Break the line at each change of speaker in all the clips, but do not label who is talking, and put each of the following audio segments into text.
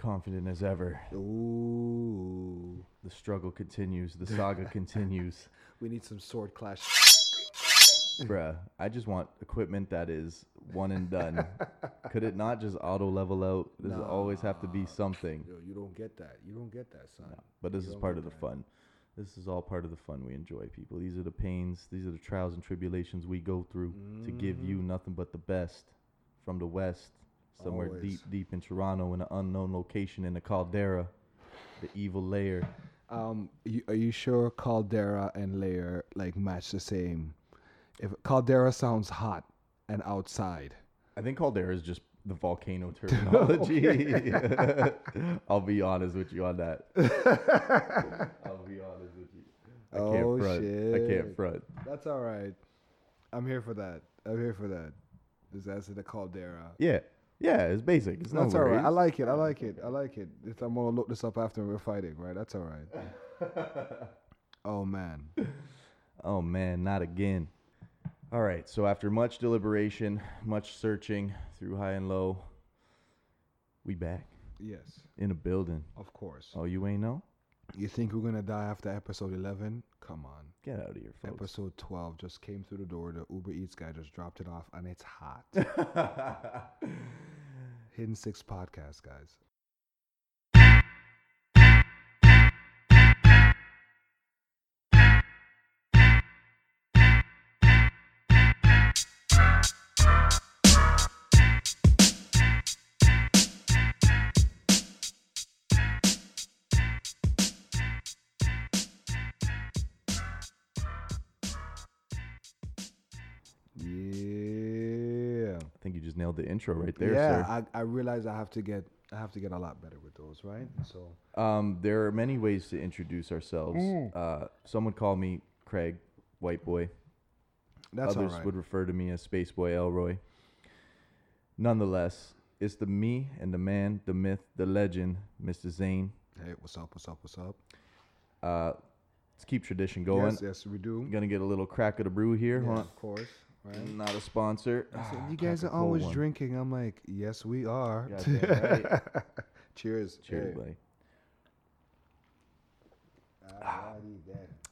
confident as ever.
Ooh.
The struggle continues. The saga continues.
We need some sword clash.
Bruh, I just want equipment that is one and done. Could it not just auto level out? Does it always have to be something?
Yo, you don't get that. You don't get that, son.
But this
You
is
don't
part
get
of the
that.
fun. This is all part of the fun we enjoy, people. These are the pains, these are the trials and tribulations we go through to give
Mm-hmm.
you nothing but the best from the West, somewhere
Always.
deep, deep in Toronto, in an unknown location in the caldera, the evil layer.
Um, you, are you sure Caldera and Layer like match the same? If Caldera sounds hot and outside,
I think caldera is just the volcano terminology. I'll be honest with you on that. I'll be honest with you. I can't
Oh,
front. I can't front.
that's all right. I'm here for that. I'm here for that. Is that. The Caldera.
Yeah. Yeah, it's basic. It's
That's all right. I like it. I like it. I like it. If I'm gonna look this up after we're fighting, right? That's all right. oh man.
Oh man, not again. All right, so after much deliberation, much searching through high and low, we back
Yes,
in a building.
of course.
Oh, you ain't know?
You think we're gonna die after episode 11? Come on.
Get out of here, folks.
Episode 12 just came through the door. The Uber Eats guy just dropped it off, and it's hot. Hidden Six podcast, guys.
Think you just nailed the intro right there,
yeah,
sir.
I, I realize I have to get I have to get a lot better with those, right? So
Um, there are many ways to introduce ourselves.
Mm.
Uh, some would call me Craig, white boy.
that's all
Others
right.
would refer to me as Space Boy Elroy. Nonetheless, it's the me and the man, the myth, the legend, Mr. Zane.
Hey, what's up? What's up? What's up?
Uh, let's keep tradition going.
Yes, yes, we do.
Gonna get a little crack of the brew here.
Yeah,
Hold
of course. Right.
Not a sponsor.
Said,
Ah,
you guys are
crack a cold
always
one.
drinking. I'm like, yes, we are.
Right.
Cheers.
Cheers,
Hey.
buddy.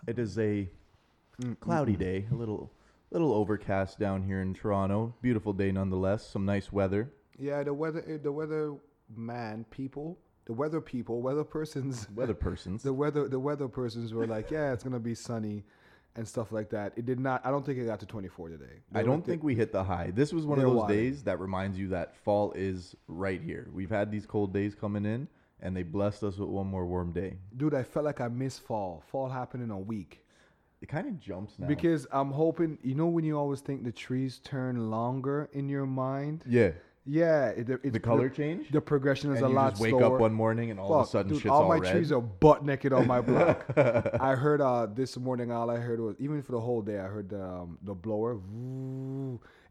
It is a cloudy day, a little little overcast down here in Toronto. Beautiful day nonetheless. Some nice weather.
Yeah, the weather, eh, the weather man people, the weather people, weather persons,
Weather persons.
the weather, the weather persons were like, yeah, it's gonna be sunny and stuff like that. It did not. I don't think it got to 24 today.
I don't think we hit the high. This was one of those
wilding.
days that reminds you that fall is right here. We've had these cold days coming in, and they blessed us with one more warm day.
dude. I felt like I missed fall. Fall happened in a week.
It kind of jumps now.
Because I'm hoping, you know, when you always think the trees turn longer in your mind.
yeah,
Yeah, it, it's
the color change.
The progression is
and
a
you
lot
just wake
slower.
up one morning and all of a sudden
dude,
shit's
all
all,
my
red.
trees are butt naked on my block. I heard uh this morning all I heard was even for the whole day I heard the um, the blower.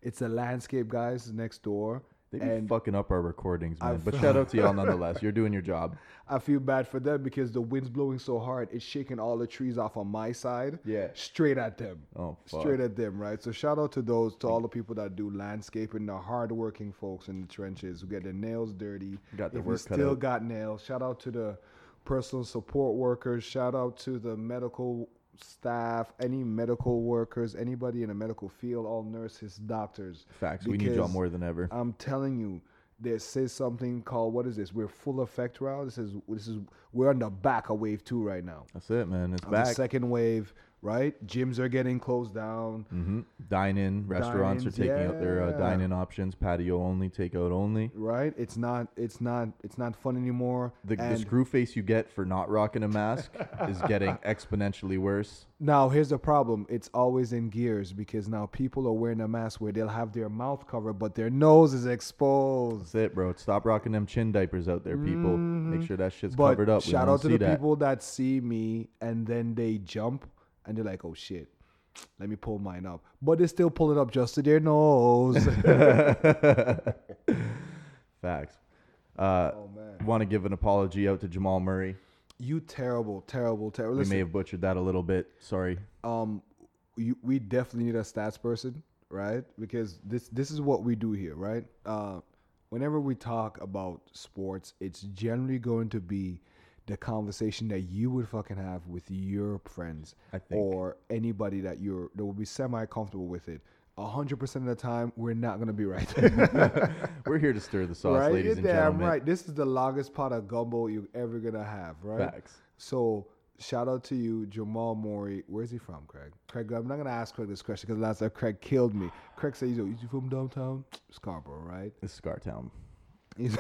It's a landscape guys next door,
they be
and
fucking up our recordings, man.
I've-
but shout out to y'all nonetheless. You're doing your job.
I feel bad for them because the wind's blowing so hard it's shaking all the trees off on my side.
Yeah.
straight at them.
Oh, fuck.
Straight at them, right? So shout out to those, to all the people that do landscaping, the hardworking folks in the trenches who get their nails dirty.
Got their
if
work
still
out.
got nails, shout out to the personal support workers. Shout out to the medical staff, any medical workers, anybody in the medical field, all nurses, doctors.
Facts. We need y'all more than ever.
I'm telling you, there says something called what is this? We're full effect round. This is this is we're on the back of wave two right now.
That's it, man. It's
On the
back.
second wave, right? Gyms are getting closed down.
hmm Dine in restaurants are
Dines,
taking up their uh, dine in options, patio only, takeout only.
right? It's not it's not it's not fun anymore.
The, the screw face you get for not rocking a mask is getting exponentially worse.
now here's the problem. It's always in gears because now people are wearing a mask where they'll have their mouth covered but their nose is exposed.
That's it, bro. Stop rocking them chin diapers out there, people. Make sure that shit's
Mm-hmm. But
covered up.
Shout out to the
that.
people that see me and then they jump and they're like, "Oh shit." Let me pull mine up. But they still pull it up just to their nose.
Facts. Uh,
oh.
Want to give an apology out to Jamal Murray.
You terrible, terrible, terrible.
We
Listen,
may have butchered that a little bit. Sorry.
um you, we definitely need a stats person right because this this is what we do here right uh whenever we talk about sports, it's generally going to be the conversation that you would fucking have with your friends or anybody that you're that will be semi comfortable with it. A hundred percent of the time, we're not gonna be right.
We're here to stir the sauce,
right?
ladies
You're
and
damn
gentlemen.
right. This is the longest pot of gumbo you're ever gonna have, right?
Facts.
So shout out to you, Jamal Murray. Where's he from, Craig? Craig, I'm not gonna ask Craig this question because last time Craig killed me. Craig said, "He's you from downtown Scarborough, right?"
This is Scartown.
We're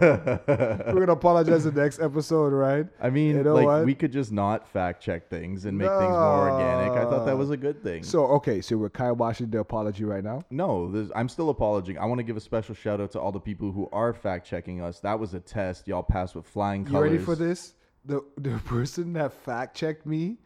gonna apologize in the next episode, right?
I mean,
You know
like
what?
we could just not fact check things and make things more organic. I thought that was a good thing.
So okay, so we're kiboshed the apology right now.
no, this, I'm still apologizing. I want to give a special shout out to all the people who are fact checking us. That was a test. Y'all passed with flying colors.
You ready for this? The the person that fact checked me,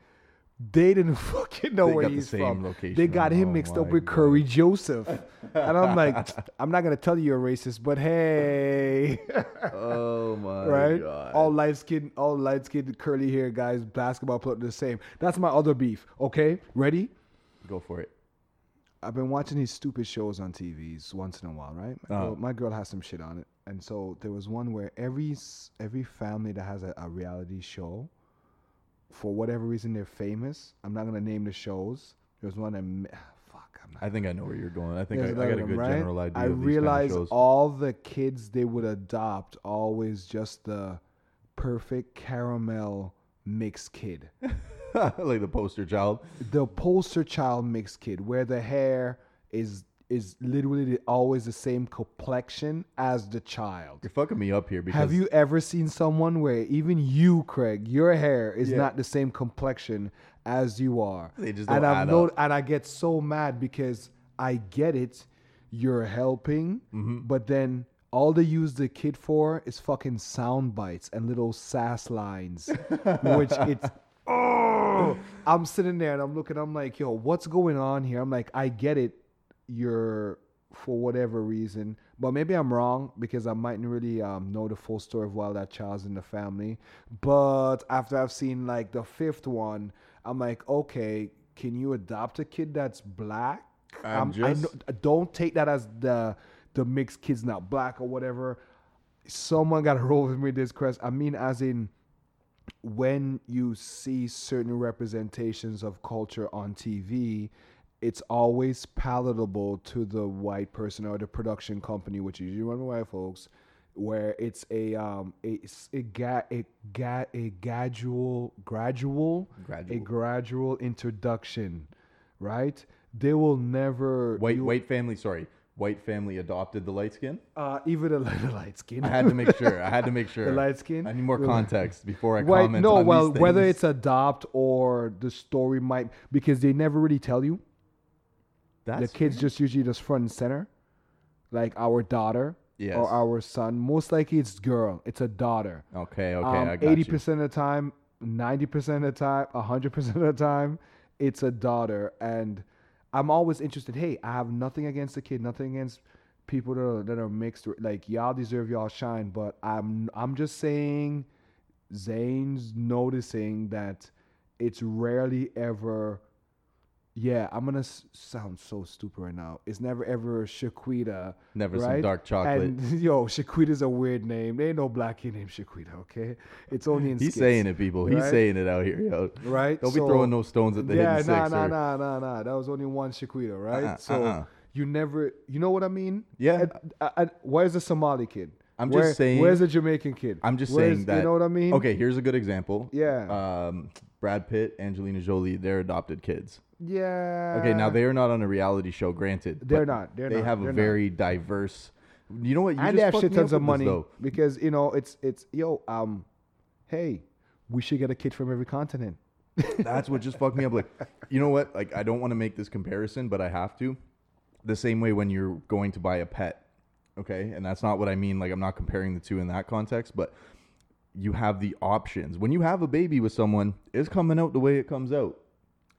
they didn't fucking know
They
where
the
he's
same
from.
location
They got him
Oh
mixed up with
God.
Cory Joseph, and I'm like, I'm not gonna tell you you're a racist, but hey,
Oh my
right?
god.
All light skin, all light skinned curly hair guys, basketball player the same. That's my other beef. Okay, ready?
Go for it.
I've been watching these stupid shows on TVs once in a while, right? My,
Oh.
girl, my girl has some shit on it, and so there was one where every every family that has a, a reality show, for whatever reason they're famous. I'm not gonna name the shows. There's one that fuck. I'm not.
I think I know where you're going. I think I, I got a good
right?
general idea.
I realize
kind of
all the kids they would adopt always just the perfect caramel mixed kid.
like the poster child.
the poster child mixed kid where the hair is is literally the- always the same complexion as the child.
You're fucking me up here because
Have you ever seen someone where even you, Craig, your hair is
Yeah.
not the same complexion as you are?
They just
and
don't
I've
add
no-
up.
and I get so mad because I get it, you're helping,
Mm-hmm.
but then all they use the kid for is fucking sound bites and little sass lines, which it's oh, I'm sitting there and I'm looking. I'm like, yo, what's going on here? I'm like, I get it. You're for whatever reason, but maybe I'm wrong because I mightn't really um, know the full story of why that child's in the family. But after I've seen like the fifth one, I'm like, okay, can you adopt a kid that's black?
I'm
Um, I
just-
know- don't take that as the the mixed kid's not black or whatever. Someone got to roll with me this quest. I mean, as in when you see certain representations of culture on TV, it's always palatable to the white person or the production company, which is usually one of the white folks, where it's a um a a ga, a, ga, a gradual gradual a
Gradual.
gradual introduction, right? They will never
white white family. Sorry, white family adopted the light skin.
uh even the, the light skin.
I had to make sure. I had to make sure.
The light skin?
I need more context before I
Right,
comment.
no, well, whether it's adopt or the story might because they never really tell you.
That's
the kids just usually just front and center, like our daughter
Yes.
or our son. Most likely it's girl. It's a daughter.
okay. Okay, I got
Um, Eighty percent of the time, ninety percent of the time, hundred percent of the time, it's a daughter. And I'm always interested. Hey, I have nothing against the kid, nothing against people that are, that are mixed. Like y'all deserve y'all shine, but I'm I'm just saying, Zane's noticing that it's rarely ever. Yeah, I'm gonna s- sound so stupid right now. It's never ever Shaquita.
Never some dark chocolate.
And yo, Shaquita's a weird name. There ain't no black kid named Shaquita, okay? It's only in
He's
skits,
saying it, people. He's saying it out here, yo.
right?
Don't be throwing no stones at the
yeah,
hidden
nah,
six.
nah,
or-
nah, nah, nah. That was only one Shaquita, right?
Uh-uh,
so
uh-uh.
you never, you know what I mean?
Yeah.
Uh, where's the Somali kid?
I'm
Where-
just saying-
Where's the Jamaican kid?
I'm just
Where's-
saying that.
You know what I mean?
Okay, here's a good example.
Yeah.
Um, Brad Pitt, Angelina Jolie, they're adopted kids.
yeah.
Okay, now they are not on a reality show, granted.
They're not, they're
they
not,
have
they're
a
not.
very diverse. You know what? You
and
just
they have shit tons of
this,
money
though.
because you know it's it's yo um, hey, we should get a kid from every continent.
That's what just fucked me up. Like, you know what? Like, I don't want to make this comparison, but I have to. The same way when you're going to buy a pet, okay? And that's not what I mean. Like, I'm not comparing the two in that context, but you have the options. When you have a baby with someone, it's coming out the way it comes out.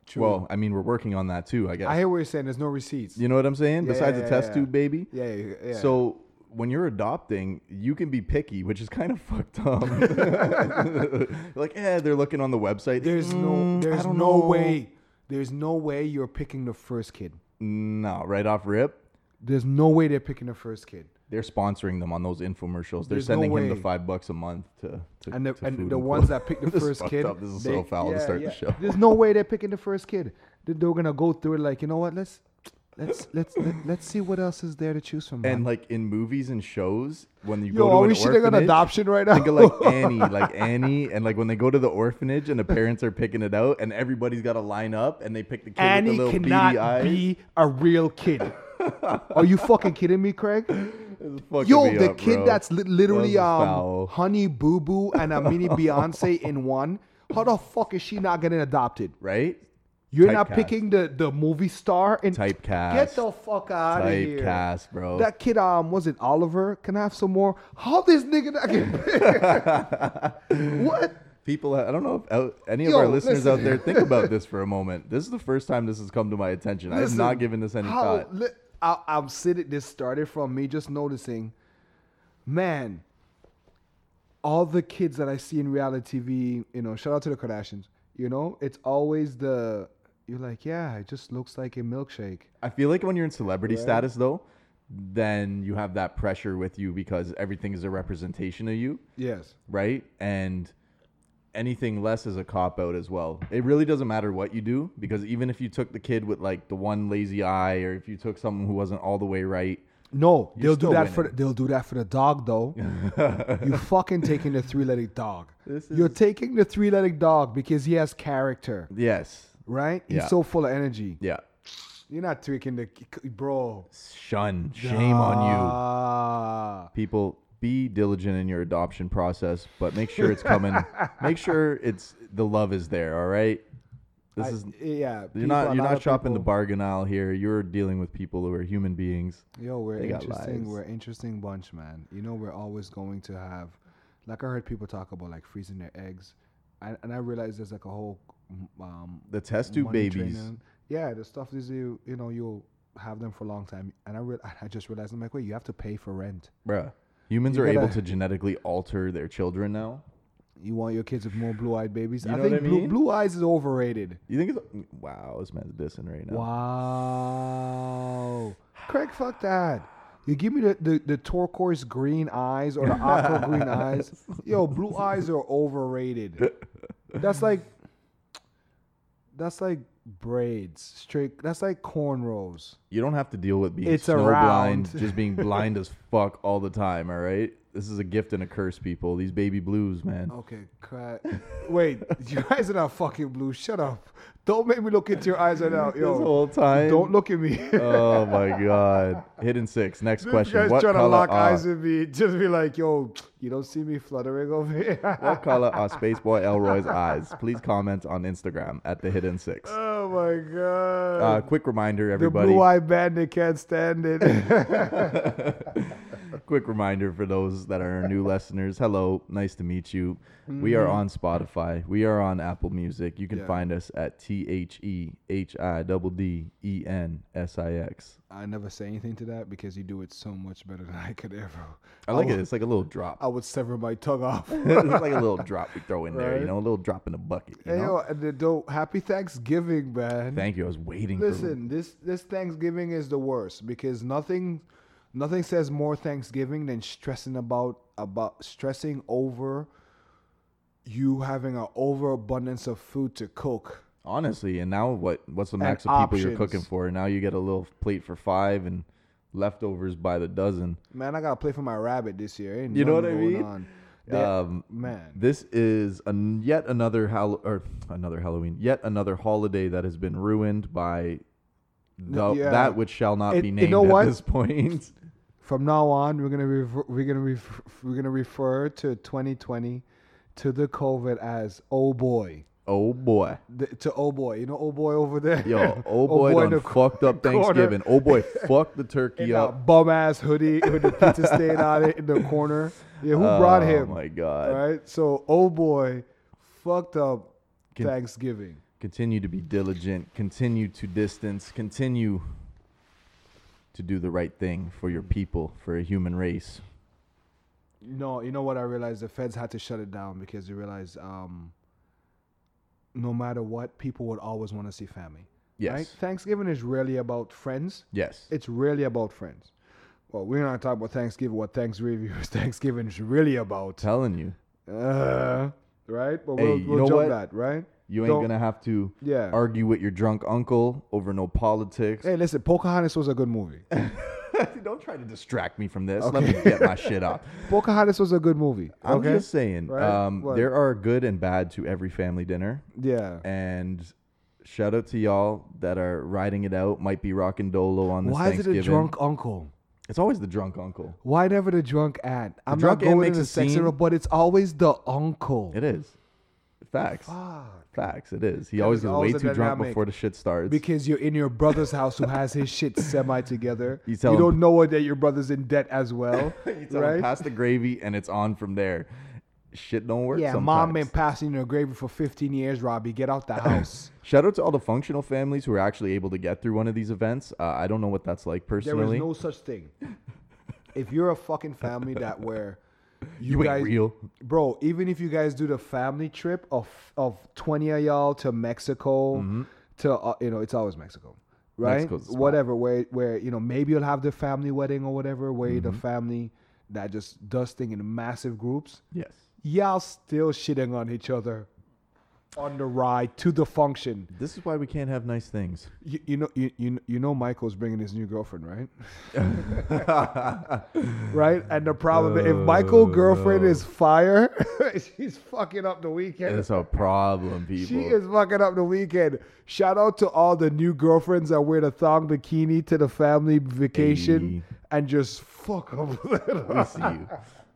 True.
Well, I mean, we're working on that too, I guess.
I hear what you're saying. There's no receipts.
you know what I'm saying?
Yeah,
Besides
yeah,
a test
yeah.
tube baby.
yeah, yeah, yeah.
So when you're adopting, you can be picky, which is kind of fucked up. like, yeah, they're looking on the website.
there's no
Mm, I
there's no
know.
way there's no way you're picking the first kid.
No, right off rip.
There's no way they're picking the first kid.
They're sponsoring them on those infomercials. They're
There's no
sending him the
way.
five bucks a month to, to
And the,
to
and
food
the
and
ones
clothes.
that pick the
This is
first
fucked
kid,
up. This is so foul to start the show.
There's no way they're picking the first kid. They- They're gonna go through it like, you know what? Let's let's let's let, let's see what else is there to choose from.
And
man.
like in movies and shows, when you
yo,
go to
are
an
we shitting on
orphanage,
adoption right now?
think of like Annie, like Annie, and like when they go to the orphanage and the parents are picking it out, and everybody's got to line up, and they pick the kid
Annie
with the little beady
cannot
eyes.
be a real kid. Are you fucking kidding me, Craig?
Fucking
Yo, the
up,
kid
bro.
that's li- literally
That
um
foul.
Honey Boo Boo and a mini Beyonce in one. How the fuck is she not getting adopted?
right.
You're not picking the the movie star and
Typecast.
Get the fuck out of here.
Typecast, bro.
That kid, um, was it Oliver? Can I have some more? How this nigga not get What?
People, I don't know if out, any of
Yo,
our listeners
listen.
out there think about this for a moment. This is the first time this has come to my attention. I have not given this any
how-
thought.
li- I, I'm sitting. This started from me just noticing, man. All the kids that I see in reality TV, you know, shout out to the Kardashians. You know, it's always the you're like, yeah, it just looks like a milkshake.
I feel like when you're in celebrity
Right.
status, though, then you have that pressure with you because everything is a representation of you,
Yes.
right? And anything less is a cop out as well. It really doesn't matter what you do because even if you took the kid with like the one lazy eye, or if you took someone who wasn't all the way right,
No,
You're
they'll do that for
winning.
they'll do that for the dog though. you fucking taking the three-legged dog.
This
You're taking the three-legged dog because he has character,
yes,
right? He's
Yeah.
so full of energy.
yeah,
You're not taking the bro.
shun, shame on you. People be diligent in your adoption process but make sure it's coming make sure it's the love is there all right this
I-
is
yeah.
you're not you're not shopping the bargain aisle here you're dealing with people who are human beings
Yo, we're
They
interesting. We're an interesting bunch, man. You know, we're always going to have, like I heard people talk about, like freezing their eggs, and, and I realized there's like a whole, um,
the test tube babies
training. Yeah, the stuff is you, you know, you'll have them for a long time, and I re- I just realized I'm like, wait, you have to pay for rent.
bruh humans
You
are able
gotta-
to genetically alter their children now
You want your kids with more blue-eyed babies?
You
I
know
think
what I
blue,
mean?
blue eyes is overrated.
you think it's wow this man's dissing right now
Wow. Craig, fuck that. You give me the, the, the turquoise green eyes or the aqua green eyes. Yo, blue eyes are overrated. That's like that's like braids. Straight that's like cornrows.
you don't have to deal with being
It's
snow blind just being blind as fuck all the time all right this is a gift and a curse people these baby blues man
Okay, crack. Wait, your eyes are not fucking blue. Shut up. Don't make me look into your eyes right now.
this
Yo,
whole time
don't look at me.
oh my god. Hidden six. Next
This
question.
guy's
What
trying to
color
lock
are,
eyes with me. Just be like, yo, you don't see me fluttering over here.
what color are Spaceboy Elroy's eyes? Please comment on Instagram at the Hidden Six.
Uh, Oh my god.
Uh, quick reminder, everybody.
the blue eyed bandit can't stand it.
quick reminder for those that are new listeners. Hello, nice to meet you. We are on Spotify. We are on Apple Music. You can
Mm-hmm. Yeah.
find us at T H E H I D D E N S I X.
I never say anything to that because you do it so much better than I could ever.
I like it.
would-
It's like a little drop.
I would sever my tongue off.
it's like a little drop we throw in there. You know, a little drop in the bucket. You
hey,
know?
yo, and the dope, happy Thanksgiving, man.
Thank you. I was waiting. for
Listen, this this Thanksgiving is the worst because nothing nothing says more Thanksgiving than stressing about about stressing over you having an overabundance of food to cook.
Honestly, and now what? What's the
And
max of people you're cooking for? Now you get a little plate for five and leftovers by the dozen.
Man, I gotta play for my rabbit this year. Ain't
You know
nothing
what I
going
mean?
on. They-
Um,
man,
this is an, yet another Hall- or another Halloween, yet another holiday that has been ruined by the,
yeah.
that which shall not
It-
be
you
named
know
at
what?
this point.
from now on, we're gonna refer, we're gonna refer, we're gonna refer to 2020 to the COVID as oh boy.
Oh boy,
The, to oh boy, you know oh boy over there.
yo, oh boy,
in
done
the
fucked up
corner.
Thanksgiving. Oh boy, fucked the turkey
that
up.
bum ass hoodie with the pizza stain on it in the corner. Yeah, who brought him?
Oh my god.
Right? so oh boy, fucked up
Can-
Thanksgiving.
continue to be diligent, continue to distance, continue to do the right thing for your people, for a human race.
No, you know what I realized? The feds had to shut it down because they realized um, no matter what, people would always want to see family.
Yes.
Right? Thanksgiving is really about friends.
Yes.
It's really about friends. Well, we're not talking about Thanksgiving. What Thanksgiving is Thanksgiving is really about.
telling you,
Uh, right? But we'll,
you
we'll
know
jump
what?
that, right?
you ain't
Don't-
gonna have to
Yeah.
argue with your drunk uncle over no politics.
Hey, listen, Pocahontas was a good movie.
Don't try to distract me from this.
Okay.
Let me get my shit off.
Pocahontas was a good movie.
I'm
okay?
just saying,
Right?
um, there are good and bad to every family dinner.
yeah.
And shout out to y'all that are riding it out. Might be rocking dolo on this
Why is it a drunk uncle?
It's always the drunk uncle.
Why never the drunk aunt? I'm
drunk
not going into
a
sex
scene.
era, but it's always the uncle.
It is. Facts.
Fuck.
Facts. It is. He always is
always
way
a
too drunk
dynamic.
before the shit starts.
Because you're in your brother's house who has his shit semi together.
You
You,
tell him-
don't know that your brother's in debt as well.
you tell him,
right?
pass the gravy and it's on from there. Shit don't work
yeah,
sometimes.
mom been passing your gravy for 15 years, Robbie. Get out the house.
Shout out to all the functional families who are actually able to get through one of these events. Uh, I don't know what that's like personally.
there is
personally.
no such thing. If you're a fucking family that where you,
you ain't
guys,
real.
bro, even if you guys do the family trip of of 20 of y'all to Mexico, to uh, you know, it's always Mexico, right?
Mexico's.
Whatever, where where you know maybe you'll have the family wedding or whatever, where
Mm-hmm.
the family that just does thing in massive groups.
Yes.
Y'all still shitting on each other on the ride to the function.
This is why we can't have nice things.
You, you know, you, you you know, Michael's bringing his new girlfriend, right? right, and the problem if Michael's uh, girlfriend is fire, she's fucking up the weekend.
It's a problem, people.
She is fucking up the weekend. Shout out to all the new girlfriends that wear the thong bikini to the family vacation
Hey.
and just fuck up.
we see you.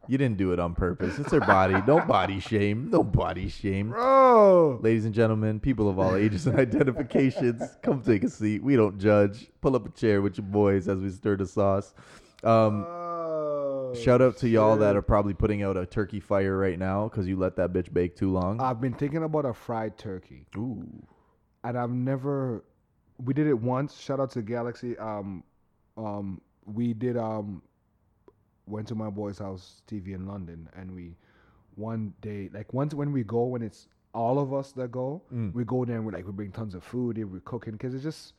You didn't do it on purpose. It's her body. Don't body shame. No body shame.
Bro,
Ladies and gentlemen, people of all ages and identifications, come take a seat. We don't judge. Pull up a chair with your boys as we stir the sauce. Um,
Oh,
shout out to y'all that are probably putting out a turkey fire right now because you let that bitch bake too long.
I've been thinking about a fried turkey.
Ooh.
and I've never. We did it once. Shout out to Galaxy. Um, um, we did um, went to my boy's house TV in London, and we one day like once when we go when it's all of us that go,
Mm.
we go there and we like we bring tons of food. and We're cooking because it's just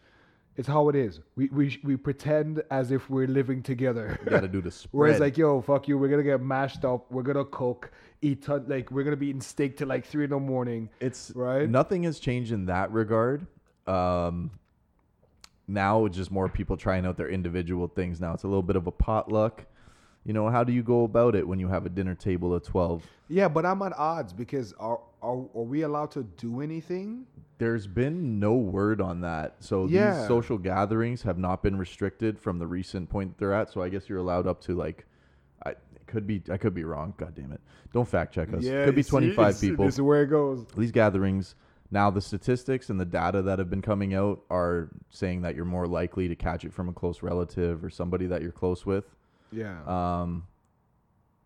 it's how it is. We we we pretend as if we're living together.
You got to do the spread.
Whereas like, yo, fuck you, we're gonna get mashed up, we're gonna cook, eat ton, like we're gonna be eating steak till like three in the morning.
it's
Right?
Nothing has changed in that regard. Um, now it's just more people trying out their individual things. Now it's a little bit of a potluck. You know, how do you go about it when you have a dinner table of twelve?
Yeah, but I'm at odds because are are, are we allowed to do anything?
There's been no word on that. So
Yeah.
these social gatherings have not been restricted from the recent point they're at. So I guess you're allowed up to like, I could be I could be wrong. God damn it! Don't fact check us. yeah, could be
you see,
25
this-
people.
This is where it goes.
these gatherings now the statistics and the data that have been coming out are saying that you're more likely to catch it from a close relative or somebody that you're close with
Yeah.
um,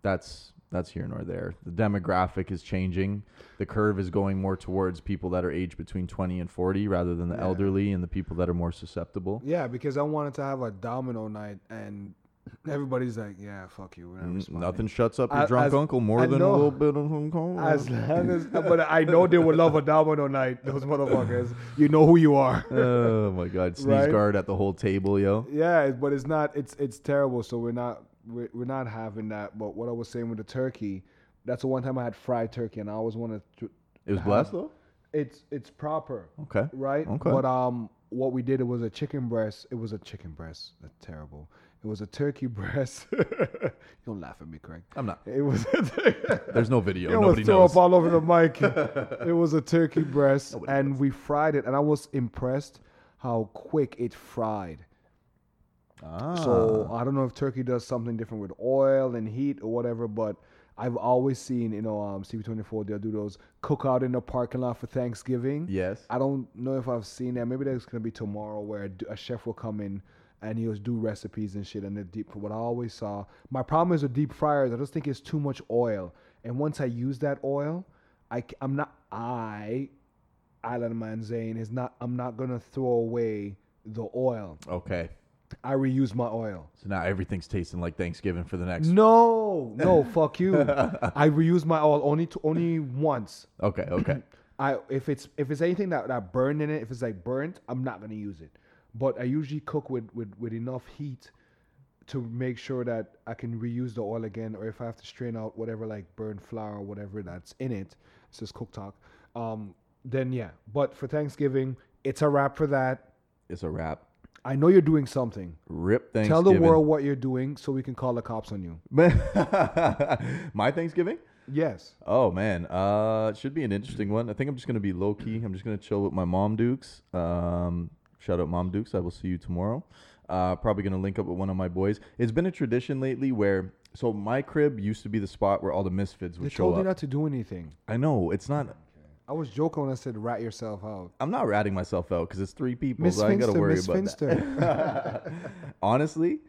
that's that's here nor there the demographic is changing the curve is going more towards people that are aged between 20 and 40 rather than the
Yeah.
elderly and the people that are more susceptible
yeah, because I wanted to have a domino night, and everybody's like, "Yeah, fuck you." We're not
N-
responding.
nothing shuts up your
As-
drunk
as-
uncle more
I
than
know.
a little bit of him
As long as, but I know they would love a domino night. Those motherfuckers. You know who you are.
oh my god sneeze
Right?
guard at the whole table yo
Yeah, but it's not. It's it's terrible. So we're not we're, we're not having that. But what I was saying with the turkey, that's the one time I had fried turkey, and I always wanted to.
it was blessed though
It's it's proper,
okay
right?
Okay.
But um, what we did it was a chicken breast. It was a chicken breast. That's terrible. It was a turkey breast. you don't laugh at me, Craig.
i'm not
It was.
there's no video
You
nobody
almost throw
knows
up all over the mic. it was a turkey breast, and we fried it, and I was impressed how quick it fried.
ah.
So I don't know if turkey does something different with oil and heat or whatever, but I've always seen, you know, um, CP24 they'll do those cookout in the parking lot for Thanksgiving.
yes
I don't know if I've seen that. Maybe there's gonna be tomorrow where a chef will come in and he'll do recipes and shit and the deep. What I always saw, my problem is with deep fryers. I just think it's too much oil, and once I use that oil, I I'm not I, Island Man Zane is not. I'm not gonna throw away the oil.
okay
I reuse my oil.
So now everything's tasting like Thanksgiving for the next.
No, no, fuck you. I reuse my oil only to, only once.
Okay, okay.
I if it's if it's anything that that burned in it, if it's like burnt, I'm not gonna use it. But I usually cook with with with enough heat to make sure that I can reuse the oil again, or if I have to strain out whatever like burnt flour or whatever that's in it, it's just cook talk. Um, then yeah. But for Thanksgiving, it's a wrap for that.
It's a wrap.
I know you're doing something.
Rip Thanksgiving.
Tell the world what you're doing so we can call the cops on you.
My Thanksgiving?
Yes.
Oh man, uh, it should be an interesting one. I think I'm just gonna be low key. I'm just gonna chill with my mom Dukes. Um, shout out mom Dukes. I will see you tomorrow. Uh, probably gonna link up with one of my boys. It's been a tradition lately where so my crib used to be the spot where all the misfits would
They
show
told you not to do anything.
I know it's not.
I was joking when I said rat yourself out.
I'm not ratting myself out because it's three people,
Miss
so I ain't gotta
Finster,
worry
Miss
about
Finster.
that. Honestly,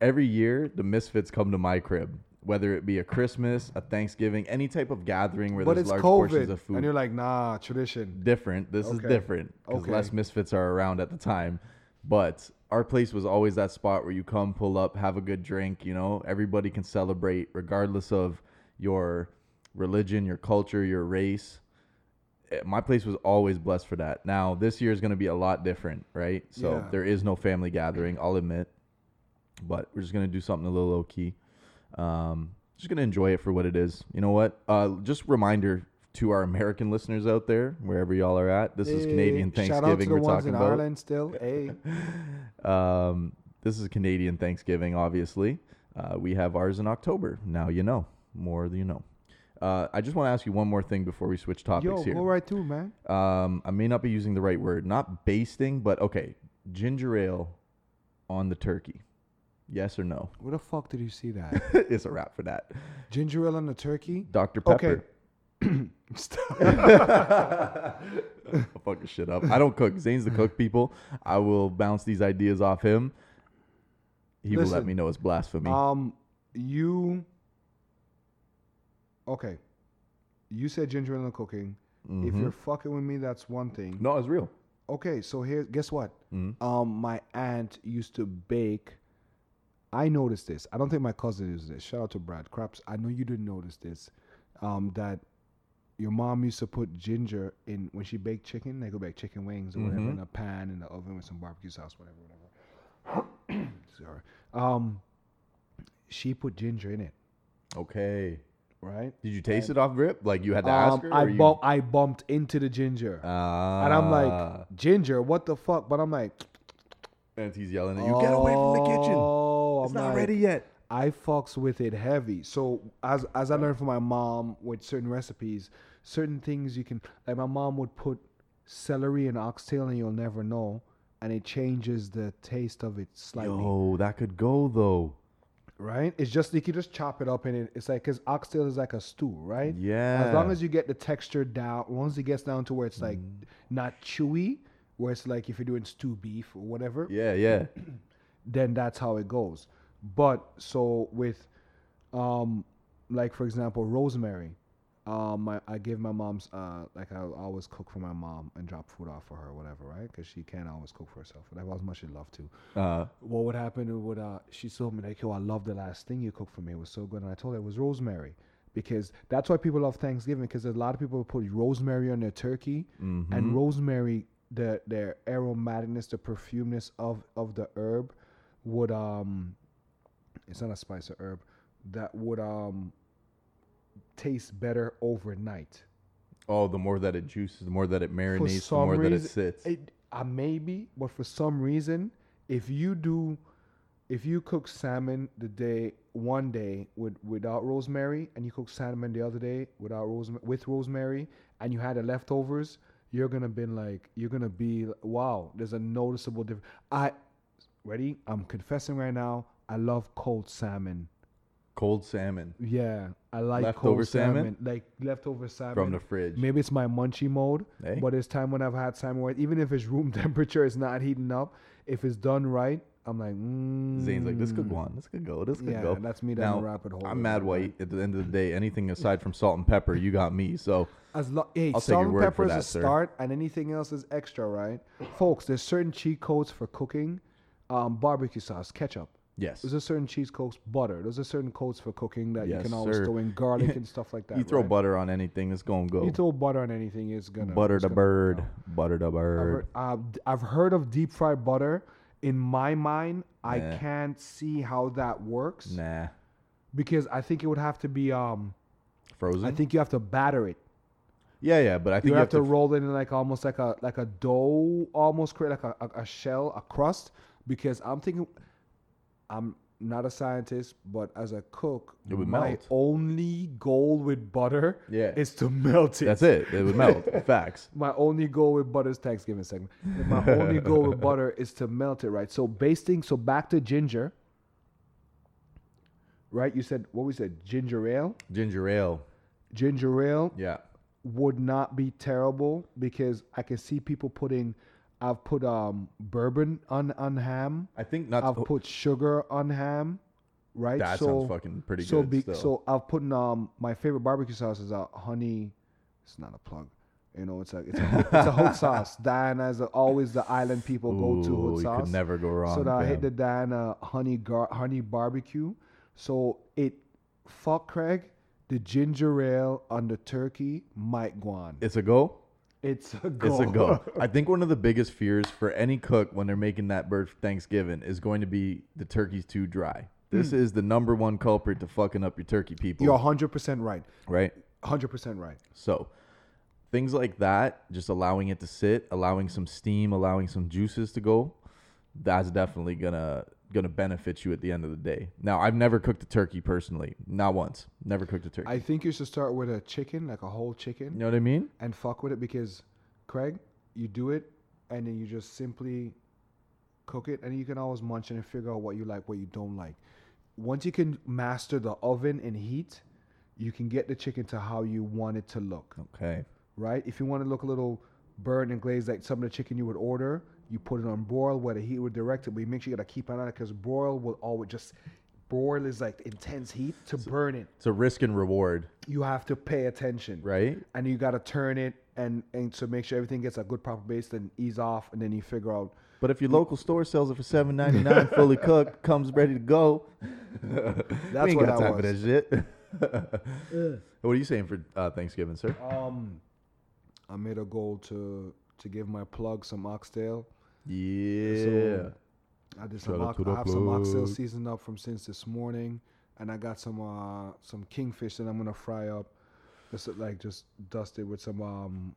every year the misfits come to my crib, whether it be a Christmas, a Thanksgiving, any type of gathering where
but
there's large portions of food.
and you're like, nah, tradition.
different. This is different because
Okay.
less misfits are around at the time. But our place was always that spot where you come, pull up, have a good drink. You know, everybody can celebrate regardless of your religion, your culture, your race. Eh, My place was always blessed for that. Now this year is going to be a lot different, right? So
Yeah.
there is no family gathering. I'll admit, but we're just going to do something a little low key. Um, just gonna enjoy it for what it is. You know what? Uh, just reminder to our American listeners out there, wherever y'all are at. This is Canadian
Hey, Shout out to
Thanksgiving
the
we're
ones
talking
in
about.
Ireland still. Hey,
Um, this is Canadian Thanksgiving, obviously. Uh, we have ours in October. Now you know. More than you know. Uh, I just want to ask you one more thing before we switch topics
yo,
here.
go right through, man.
Um, I may not be using the right word. Not basting, but okay. Ginger ale on the turkey. Yes or no?
Where the fuck did you see that?
it's a wrap for that.
Ginger ale and the turkey.
Dr. Pepper. Okay.
Stop.
I'll fuck this shit up. I don't cook. Zane's the cook, people. I will bounce these ideas off him. He will let me know it's blasphemy.
um, you. Okay. You said ginger ale in the cooking. If
Mhm.
you're fucking with me, that's one thing.
no, it's real.
Okay, so here, guess what?
Mhm.
Um, my aunt used to bake. I noticed this. I don't think my cousin used this. Shout out to Brad Craps. I know you didn't notice this. Um, that your mom used to put ginger in when she baked chicken. They go bake chicken wings or whatever
Mhm.
in a pan in the oven with some barbecue sauce, whatever, whatever. Sorry. Um, she put ginger in it,
Okay.
right?
Did you taste it off rip? Like you had to ask
Um,
her?
I
you-
I bumped into the ginger,
Ah.
and I'm like, ginger, what the fuck? But I'm like,
and he's yelling at you, get away from the kitchen. It's
I'm
not
like,
ready yet.
I fucks with it heavy. So as as I learned from my mom with certain recipes, certain things you can like my mom would put celery and oxtail and you'll never know, and it changes the taste of it slightly.
Yo, that could go though.
Right? It's just you can just chop it up and it, it's like because oxtail is like a stew, right?
Yeah.
As long as you get the texture down, once it gets down to where it's like
Mm.
not chewy, where it's like if you're doing stew beef or whatever,
Yeah, yeah.
then that's how it goes. But so with, um, like for example, rosemary, um, my, I give my mom's uh, like I always cook for my mom and drop food off for her, or whatever, right? Because she can't always cook for herself, whatever as much she love to.
Uh,
What would happen? It would uh, she told me like, yo, I love the last thing you cooked for me. It was so good, and I told her it was rosemary. Because that's why people love Thanksgiving. Because a lot of people put rosemary on their turkey,
mhm.
and rosemary the their aromaticness the perfumeness of of the herb would um it's not a spice or herb that would um taste better overnight.
Oh, the more that it juices, the more that it marinates, the more that it sits.
it uh, maybe but for some reason if you do if you cook salmon the day one day with without rosemary and you cook salmon the other day without rosemary with rosemary and you had the leftovers you're gonna been like you're gonna be wow there's a noticeable difference. I ready? I'm confessing right now i love cold salmon
Cold salmon
yeah i like
Leftover
cold
salmon?
salmon like leftover salmon
from the fridge.
Maybe it's my munchy mode,
Hey.
but it's time when I've had salmon where even if it's room temperature, it's not heating up. If it's done right, I'm like, mm,
Zane's like, this could go on. This could go. This could
Yeah,
go.
that's me down
Now,
the rabbit hole.
I'm mad white. At the end of the day, anything aside from salt and pepper, you got me. So
As lo- hey,
I'll
salt and pepper is a
sir.
start, and anything else is extra, right? Folks, there's certain cheat codes for cooking. Um, barbecue sauce, ketchup.
Yes.
There's a certain cheese coats, butter. There's a certain coats for cooking that you can always
sir.
throw in garlic and stuff like that.
you throw
right?
butter on anything, it's gonna go.
You throw butter on anything, it's gonna
butter
it's
the
gonna-
bird.
no.
Butter the
I've
bird.
heard, uh, d- I've heard of deep fried butter. In my mind, I can't see how that works
Nah.
because I think it would have to be. Um,
Frozen.
I think you have to batter it.
yeah, yeah, but I think
You,
you,
have, to, roll it in like almost like a like a dough, almost create like a, a, a shell, a crust. Because I'm thinking, I'm not a scientist, but as a cook,
It would
my
melt.
only goal with butter
Yeah.
is to melt it.
That's it. It would melt. Facts.
My only goal with butter is Thanksgiving segment. My only goal with butter is to melt it right. So basting. So back to ginger. Right, you said what we said ginger ale.
Ginger ale.
Ginger ale
Yeah.
would not be terrible because I can see people putting. I've put um bourbon on on ham.
I think not.
I've put sugar on ham. Right.
that
so,
sounds fucking pretty
so
good.
be,
still.
so I've put um my favorite barbecue sauce is a honey. It's not a plug. You know, it's a it's a, it's a hot sauce. Diana is always the island people go to
Ooh,
hot
you
sauce.
could never go wrong.
so I hit the Diana honey gar- honey barbecue. So it fuck Craig, the ginger ale on the turkey might go on.
It's a go.
It's a go.
It's a go. I think one of the biggest fears for any cook when they're making that bird for Thanksgiving is going to be the turkey's too dry. This hmm. is the number one culprit to fucking up your turkey, people.
You're 100 percent right.
right?
100 percent right.
So things like that, just allowing it to sit, allowing some steam, allowing some juices to go, that's definitely gonna gonna benefit you at the end of the day. Now, I've never cooked a turkey personally, not once. Never cooked a turkey.
I think you should start with a chicken, like a whole chicken.
you know what I mean?
and fuck with it because Craig, you do it and then you just simply cook it and you can always munch it and figure out what you like, what you don't like. Once you can master the oven and heat, you can get the chicken to how you want it to look,
Okay.
right? If you want to look a little burnt and glazed like some of the chicken you would order, you put it on broil where the heat would direct it, but you make sure you gotta keep an eye on it because broil will always just broil is like intense heat to burn it.
It's a risk and reward,
You have to pay attention
right?
and you got to turn it and and to make sure everything gets a good proper base then ease off and then you figure out
But if your local store sells it for seven ninety nine, fully cooked, comes ready to go,
That's
we ain't
what
got
that
time for
was.
that shit. what are you saying for uh, Thanksgiving, sir?
um i made a goal to to give my plug some oxtail
Yeah.
i did some ox- i have some oxtail seasoned up from since this morning and i got some uh some kingfish that i'm gonna fry up just like just dust it with some um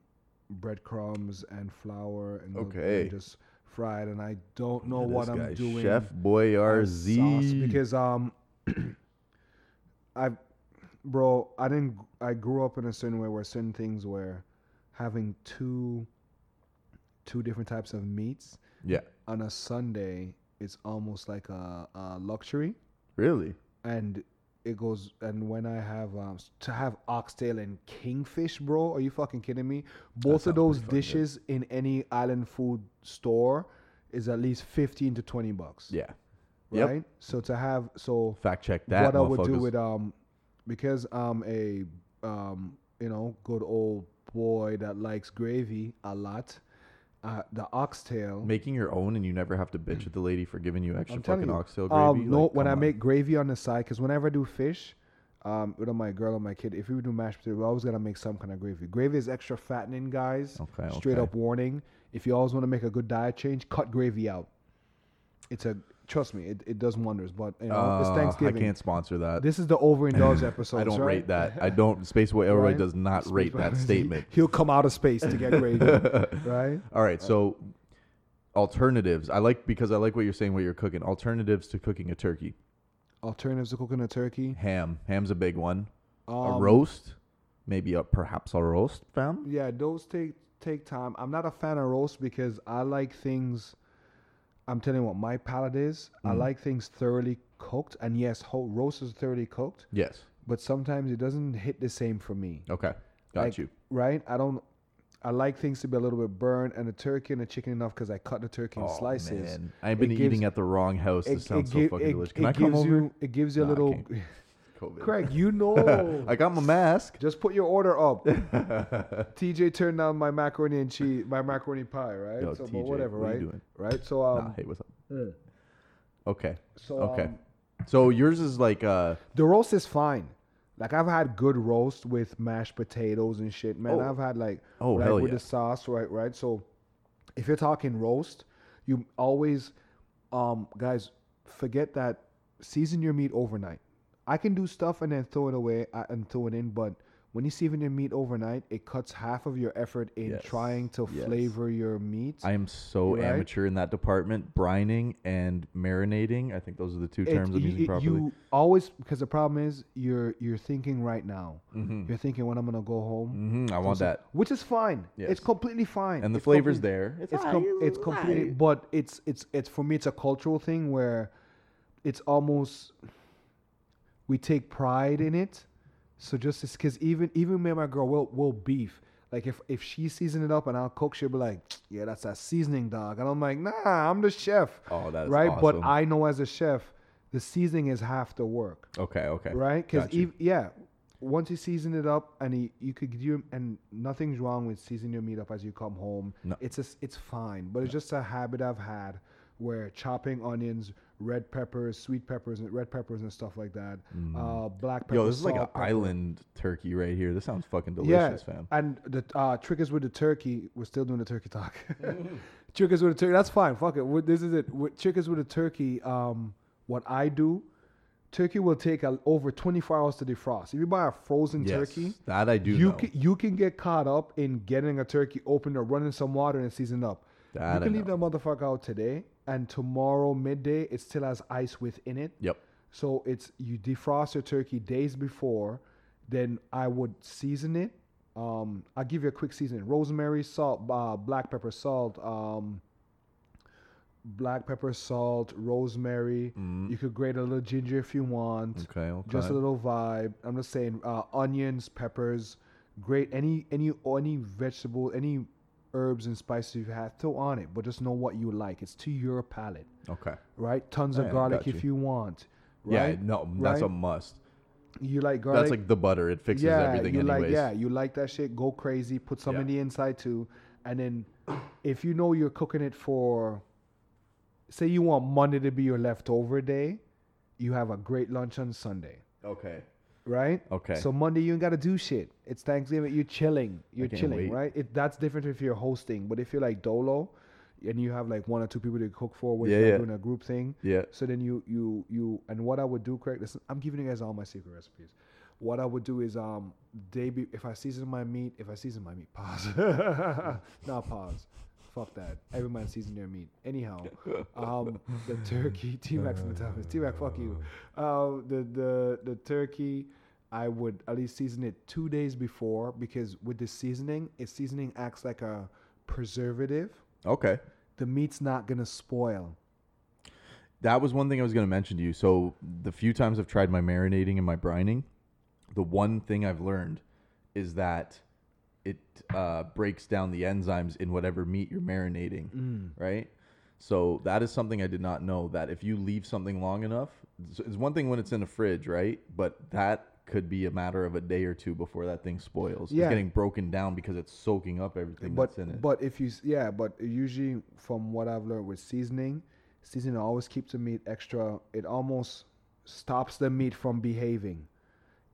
breadcrumbs and flour and, and
Okay.
just fried and i don't know what i'm doing
Chef
sauce
Boyardee.
because um I bro I didn't I grew up in a certain way where certain things were having two two different types of meats
yeah.
on a Sunday it's almost like a, a luxury
Really?
and it goes and when I have um to have oxtail and kingfish bro are you fucking kidding me both of those
fucking good.
dishes in any island food store is at least 15 to 20 bucks
Yeah. Yep.
right so to have so
Fact check that.
what I would do with um because I'm a um you know good old boy that likes gravy a lot. Uh, the oxtail.
making your own and you never have to bitch at the lady for giving you extra
I'm telling
fucking
you.
oxtail gravy.
Um, no,
Like,
when
come
I
on.
make gravy on the side, because whenever I do fish, um, with my girl or my kid, if we do mashed potato, we always gotta make some kind of gravy. Gravy is extra fattening, guys.
Okay,
Straight
okay.
up warning. If you always want to make a good diet change, cut gravy out. It's a trust me, it, it does wonders. But you know, it's
Uh,
Thanksgiving.
I can't sponsor that.
This is the overindulged episode.
I don't
right?
rate that. I don't. Space Boy Elroy
Right?
does not rate that statement.
He'll come out of space to get gravy, right?
All right, so alternatives. I like because I like what you're saying. What you're cooking. Alternatives to cooking a turkey.
Alternatives to cooking a turkey.
Ham. Ham's a big one. a
Um,
roast. Maybe a perhaps a roast, fam.
Yeah, those take take time. I'm not a fan of roast because I like things. I'm telling you what my palate is. I
Mm.
like things thoroughly cooked, and yes, whole roast is thoroughly cooked.
Yes.
But sometimes it doesn't hit the same for me.
Okay. Got
Like,
you.
Right? I don't. I like things to be a little bit burned, and the turkey and the chicken enough because I cut the turkey in
Oh,
slices.
man. I've been
It
eating
gives-
at the wrong house. This sounds so
give-
fucking
it-
delicious. Can I come over?
you. It gives you a
Nah,
little.
COVID.
Craig, you know.
I got my mask.
Just put your order up. TJ turned down my macaroni and cheese, my macaroni pie, right?
Yo,
so,
TJ,
but whatever,
what are
right?
you doing?
Right. So, um,
nah, hey, what's up? Okay.
So
Okay.
um,
So yours is like uh
the roast is fine. Like I've had good roast with mashed potatoes and shit, man.
Oh.
I've had like
Oh,
like
hell
with
yeah.
the sauce, right, right. So if you're talking roast, you always, um, guys, forget that season your meat overnight. I can do stuff and then throw it away uh, and throw it in, but when you season your meat overnight, it cuts half of your effort in
Yes.
trying to
Yes.
flavor your meat.
I am so
Right?
amateur in that department. Brining and marinating. I think those are the two
It-
terms I'm
you-
using
you-
properly.
You always because the problem is you're you're thinking right now.
Mhm.
You're thinking when I'm gonna go home.
hmm I want
So-
that.
which is fine.
Yes.
It's completely fine.
And the
It's
flavor's
complete-
there. It's,
It's com- it's completely, but it's it's it's for me. It's a cultural thing where it's almost we take pride in it. So just because even even me and my girl will will beef. Like if if she season it up and I'll cook, she'll be like, "Yeah, that's that seasoning, dog." And I'm like, "Nah, I'm the chef."
Oh, that's
right. But. I know as a chef, the seasoning is half the work
Okay, okay.
right? Because
you.
yeah, once you season it up and you, you could do and nothing's wrong with seasoning your meat up as you come home.
No.
It's just it's fine, but it's just a habit I've had where chopping onions, red peppers, sweet peppers, and red peppers and stuff like that. Uh, black pepper.
Mm. Yo, this is like an
pepper.
island turkey right here. This sounds fucking
Yeah,
delicious, fam.
and the uh, trick is with the turkey. We're still doing the turkey talk. trick is with the turkey. That's fine. Fuck it. With- This is it. With trick is with the turkey. Um, what I do, turkey will take a, over 24 hours to defrost. If you buy a frozen
Yes,
turkey,
that I do
you
know.
can you can get caught up in getting a turkey open or running some water and season up.
That
you can leave that motherfucker out today, and tomorrow midday it still has ice within it.
Yep.
So it's you defrost your turkey days before, then I would season it. Um, I'll give you a quick seasoning: rosemary, salt, uh, black pepper, salt, um, black pepper, salt, rosemary. You could grate a little ginger if you want.
Mm. Okay, okay.
Just a little vibe. I'm just saying, uh, onions, peppers, grate any any any vegetable, any herbs and spices you have, throw on it. But just know what you like. It's to your palate,
Okay.
right? Tons
Yeah,
of garlic
got
if
you.
you want.
Yeah,
Right?
no, that's a must.
You like garlic?
That's like the butter. It fixes
yeah,
everything
you
anyways.
like yeah, you like that shit. Go crazy. Put some
Yeah.
in the inside too, and then if you know you're cooking it for, say you want Monday to be your leftover day, you have a great lunch on Sunday,
Okay.
Right?
Okay.
So Monday you ain't gotta do shit. It's Thanksgiving. You're chilling. You're chilling,
wait.
right? It that's different if you're hosting, but if you're like Dolo, and you have like one or two people to cook for when
Yeah,
you're
yeah.
doing a group thing.
Yeah.
So then you you you and what I would do, Craig. Listen, I'm giving you guys all my secret recipes. What I would do is um day be, if I season my meat, if I season my meat, pause. Not pause. Fuck that. Every man season their meat. Anyhow, um the turkey. T Max in the toughest. T Max, fuck you. Uh, the the the turkey. I would at least season it two days before because with the seasoning, its seasoning acts like a preservative.
Okay.
The meat's not gonna spoil.
That was one thing I was going to mention to you. So the few times I've tried my marinating and my brining, the one thing I've learned is that it uh, breaks down the enzymes in whatever meat you're marinating,
Mm.
right? So that is something I did not know. That if you leave something long enough, it's one thing when it's in a fridge, right? But that could be a matter of a day or two before that thing spoils.
Yeah.
It's getting broken down because it's soaking up everything
but
that's in it.
but if you yeah but usually from what i've learned with seasoning seasoning always keeps the meat extra it almost stops the meat from behaving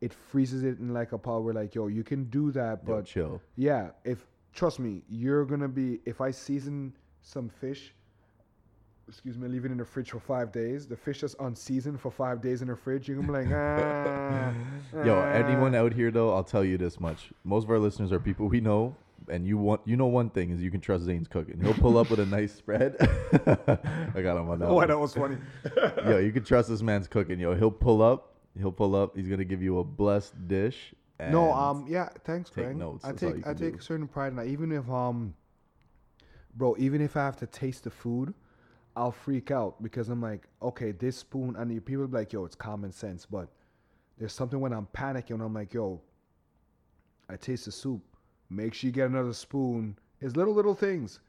it freezes it in like a pot where like yo you can do that
Yo,
but
chill.
yeah if trust me you're gonna be if i season some fish excuse me leave it in the fridge for five days the fish that's unseasoned for five days in the fridge you're gonna be like ah,
Yo,
ah."
anyone out here though, I'll tell you this much. Most of our listeners are people we know, and you want you know one thing is you can trust Zane's cooking. He'll pull up with a nice spread. I got him on that.
oh
one.
that was funny
Yo, you can trust this man's cooking. Yo, he'll pull up. He'll pull up. He's gonna give you a blessed dish.
No, um, yeah, thanks,
take
Craig.
notes,
I
that's
take I take
do.
a certain pride in that. Even if um, bro, even if I have to taste the food, I'll freak out because I'm like, okay, this spoon. And you- people be like, yo, it's common sense, but there's something when I'm panicking. and I'm like, yo, I taste the soup. Make sure you get another spoon. It's little little things.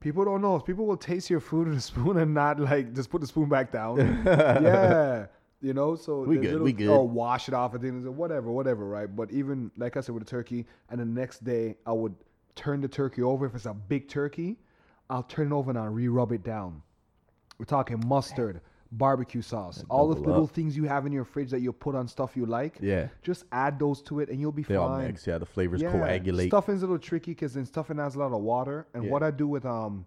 People don't know. People will taste your food with a spoon and not like just put the spoon back down. yeah. You know, so
We good,
little-
we good.
Or wash it off and things or whatever, whatever, right? But even like I said with the turkey, and the next day I would turn the turkey over. If it's a big turkey, I'll turn it over and I'll re-rub it down. We're talking mustard, barbecue sauce. All the little
up.
things you have in your fridge that you put on stuff you like.
Yeah.
Just add those to it and you'll be
They all
fine.
mix. Yeah, the flavors
Yeah,
coagulate.
Stuffing's a little tricky because then stuffing has a lot of water. And
Yeah.
what I do with um,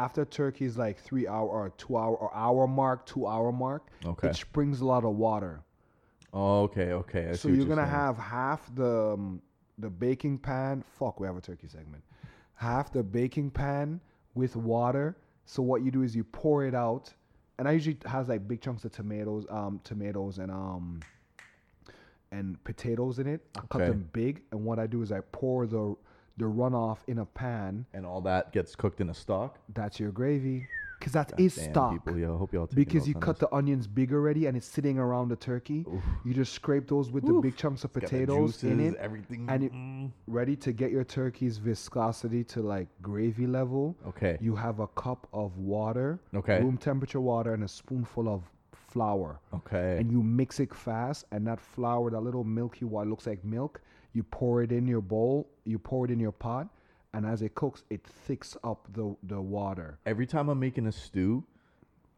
after turkey is like three hour or two hour or hour mark, two hour mark.
Okay.
It springs a lot of water.
Oh, okay, okay. I
so
what
you're gonna
saying.
have half the um, the baking pan. Fuck, we have a turkey segment. Half the baking pan with water. So what you do is you pour it out, and I usually has like big chunks of tomatoes, um, tomatoes and um, and potatoes in it. I cut them big, and what I do is I pour the the runoff in a pan.
and all that gets cooked in a stock.
That's your gravy, because that is
Damn,
stock.
People, yeah, I hope y'all
Because you cut
this.
the onions big already and it's sitting around the turkey. You just scrape those with the big chunks of potatoes in it,
everything.
and it-
mm.
ready to get your turkey's viscosity to like gravy level.
Okay.
You have a cup of water,
Okay.
room temperature water, and a spoonful of flour.
Okay.
And you mix it fast, and that flour, that little milky what looks like milk, you pour it in your bowl, you pour it in your pot, and as it cooks, it thicks up the the water.
every time I'm making a stew,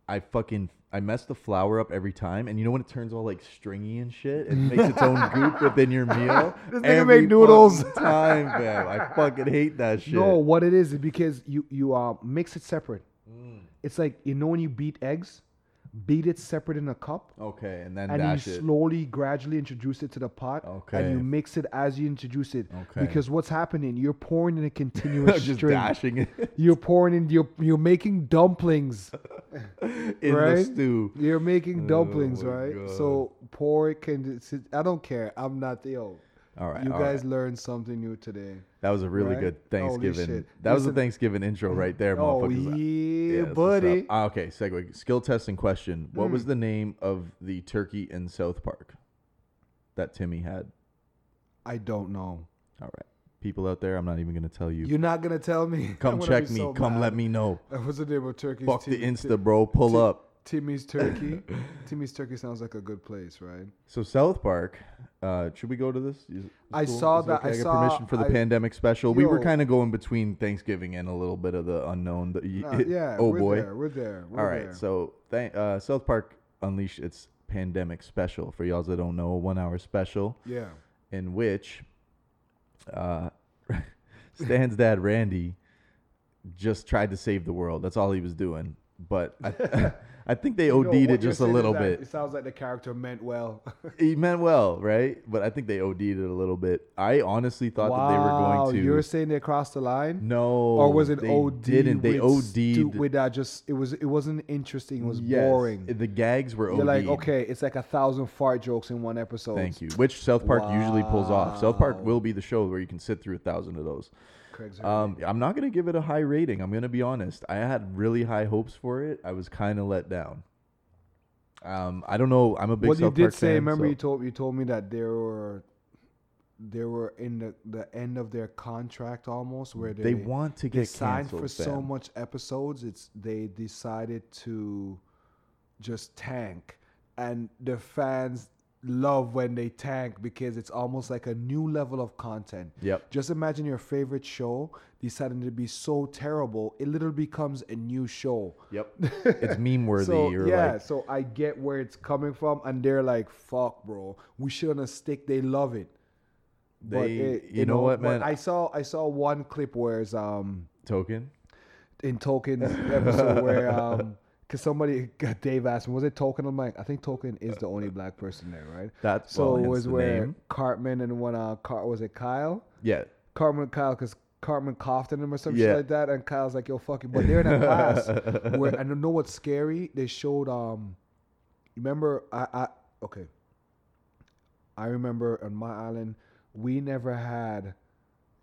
I fucking I mess the flour up every time, and you know when it turns all like stringy and shit, and makes its own goop within your meal.
This nigga make noodles.
time, fam. I fucking hate that shit.
No, what it is is because you you uh mix it separate.
Mm.
It's like you know when you beat eggs, beat it separate in a cup,
Okay, and then
and
dash
you
it.
slowly, gradually introduce it to the pot,
Okay, and
you mix it as you introduce it.
Okay.
Because what's happening? You're pouring in a continuous
Just
stream.
dashing it
You're pouring in. You're you're making dumplings.
in the
Right?
stew.
You're making oh dumplings,
Oh
right?
God.
So pour it. Can I don't care. I'm not the yo.
All right,
You guys
right.
learned something new today.
That was a really
right?
good Thanksgiving. That was a Thanksgiving intro right there,
Oh yeah,
up.
buddy.
Ah, okay, segue. Skill testing question. What
Hmm.
was the name of the turkey in South Park that Timmy had?
I don't know.
All right. People out there, I'm not even going to tell you.
You're not gonna tell me.
Come check me.
so
Come
mad.
let me know.
Uh, What's the name of turkey.
Fuck the
Tim-
Insta, bro. Pull
Tim-
up.
Timmy's Turkey. Timmy's Turkey sounds like a good place, right?
So South Park, uh, should we go to this? Is-
I
cool?
saw that-
okay?
I
got
saw-
permission for the
I-
pandemic special. we were kind of going between Thanksgiving and a little bit of the unknown. The,
Uh, yeah.
oh
we're
boy.
There, we're there. We're
All right,
there.
so thank, uh, South Park unleashed its pandemic special. For y'all that don't know, a one-hour special
yeah.
in which uh, Stan's dad Randy just tried to save the world. That's all he was doing. But I, I think they OD'd it
what you're
just a little bit.
It sounds like the character meant well.
He meant well, right? But I think they OD'd it a little bit. I honestly thought that they were going to.
You were saying they crossed the line?
no,
or was it
they
OD?
Didn't they OD'd?
stu- with that? Just it was. It wasn't interesting. It was
Yes,
boring.
The gags were OD'd.
You're like, okay, it's like a thousand fart jokes in one episode.
Thank you. Which South Park usually pulls off. South Park will be the show where you can sit through a thousand of those. Um, I'm not gonna give it a high rating. I'm gonna be honest. I had really high hopes for it. I was kind of let down. Um, I don't know. I'm a big
what you did say,
fan,
remember
so-
you told you told me that there were they were in the, the end of their contract almost where they
they want to get
signed for so much episodes it's they decided to just tank and the fans love when they tank because it's almost like a new level of content
Yep.
just imagine your favorite show deciding to be so terrible it literally becomes a new show
Yep. it's meme worthy.
so yeah,
like,
so I get where it's coming from, and they're like, "Fuck, bro, we shouldn't stick." They love it. But
They-
it-
you know what, man?
I saw I saw one clip where it's um
token.
in Token's episode where um because somebody Dave asked me, was it Token? I'm like, I think Token is the only black person there, right?
That's
So
well,
it was where
name.
Cartman and when uh Car was it Kyle?
Yeah.
Cartman and Kyle because Cartman coughed at him or something
Yeah.
like that, and Kyle's like, "Yo, fuck it." But they're in a class where I don't know what's scary. They showed um, remember I I okay. I remember on my island we never had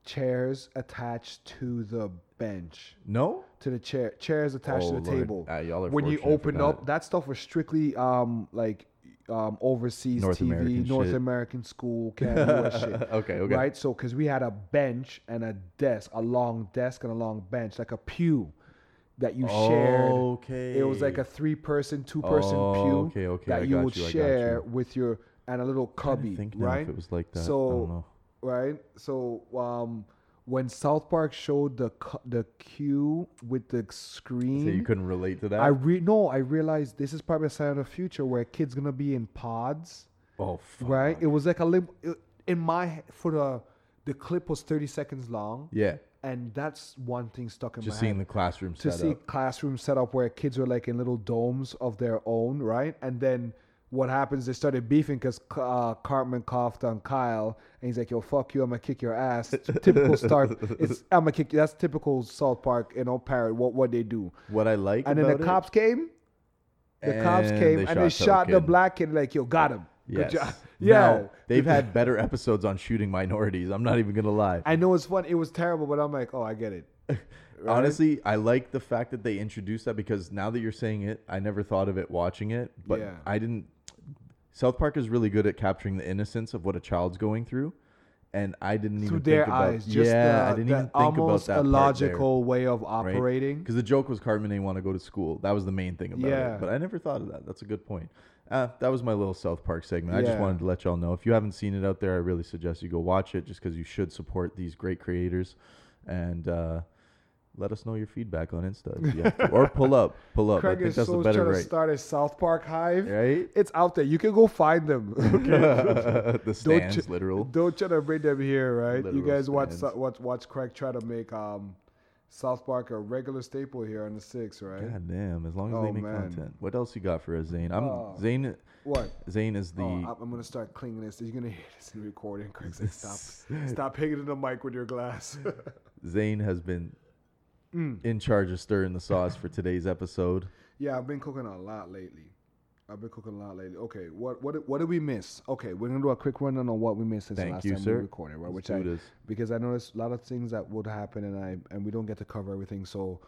chairs attached to the bench
No.
to the chair chairs attached
Oh,
to the
Lord.
table.
Ah,
when you
fortunate for
open up, that stuff was strictly um like um overseas
North
TV,
American
North
shit.
American school can't do shit.
Okay, okay.
Right? So cuz we had a bench and a desk, a long desk and a long bench, like a pew that you shared.
Okay.
It was like a three person, two person
Oh,
pew
okay, okay,
that
I
you would
you,
share
you.
with your and a little cubby, right?
If it was like that. I
So
don't know.
right? So um, when South Park showed the cu- the cue with the screen.
So you couldn't relate to that.
I re no, I realized this is probably a sign of the future where kids gonna be in pods,
oh, fuck.
right? It was like a lim- it- in my for the the clip was thirty seconds long,
Yeah.
and that's one thing stuck in
Just
my
seeing
head.
the classroom
to
set
see classroom set up where kids were like in little domes of their own, right? And then what happens? They started beefing because uh, Cartman coughed on Kyle, and he's like, "Yo, fuck you! I'm gonna kick your ass." typical start. It's I'm gonna kick you. That's typical South Park, you know, parrot. What what they do.
What I like
And then the
it-
cops came. The cops came and they
shot
the black kid. Like, yo, got him.
Yes.
Good job. Yeah.
Now, they've had better episodes on shooting minorities. I'm not even gonna lie.
I know it's fun. It was terrible, but I'm like, oh, I get it. Right?
Honestly, I like the fact that they introduced that because now that you're saying it, I never thought of it watching it, but
Yeah.
I didn't. South Park is really good at capturing the innocence of what a child's going through, and I didn't
through
even
their
think about.
eyes, just
yeah,
the,
I didn't
the
even think about
almost
that
illogical way of operating.
because the joke was Cartman didn't want to go to school. That was the main thing about
Yeah.
it. But I never thought of that. That's a good point. Uh, that was my little South Park segment. I just wanted to let y'all know. If you haven't seen it out there, I really suggest you go watch it, just because you should support these great creators, and uh, let us know your feedback on Insta, if you have to. or pull up, pull up. I
Craig
think
is
that's
so
the better
trying to start a South Park hive.
Right?
It's out there. You can go find them.
the
Don't
stands, literal.
Don't try to bring them here, right? you guys watch
stands.
watch watch Craig try to make um South Park a regular staple here on the six, right?
God damn! As long as
Oh,
they make
man.
content. What else you got for us, Zane? I'm
Oh.
Zane.
What?
Zane is the.
oh, I'm, gonna start cleaning this. You're gonna hear this in the recording. Craig said, "Stop, stop hitting the mic with your glass."
Zane has been
Mm.
in charge of stirring the sauce for today's episode.
yeah, I've been cooking a lot lately. I've been cooking a lot lately. Okay, what what did- what did we miss? Okay, we're gonna do a quick rundown on what we missed since the
Thank
last
you,
time
sir.
we recorded, right?
Let's
Which I
this.
because I know there's a lot of things that would happen, and I and we don't get to cover everything. So,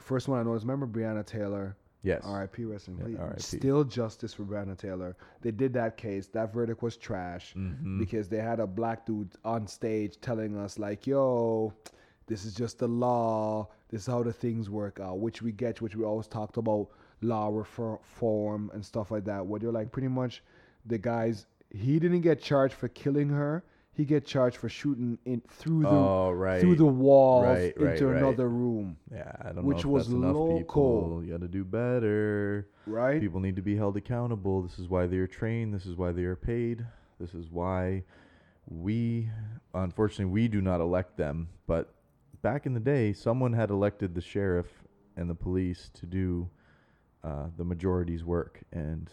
first one I noticed. Remember Breonna Taylor?
Yes.
R.I.P. Rest in
Yeah,
peace.
R.I.P..
Still justice for Breonna Taylor. They did that case. That verdict was trash
Mhm.
because they had a black dude on stage telling us like, "Yo, this is just the law. This is how the things work out." Which we get, which we always talked about law reform and stuff like that. Where they're like, pretty much, the guys. He didn't get charged for killing her. He get charged for shooting in through the
Oh, right.
through the walls
Right, right,
into another room,
Yeah, I don't
which
know
was
that's enough
local.
people. You got to do better.
right?
People need to be held accountable. This is why they are trained. This is why they are paid. This is why we, unfortunately, we do not elect them. But back in the day, someone had elected the sheriff and the police to do uh, the majority's work, and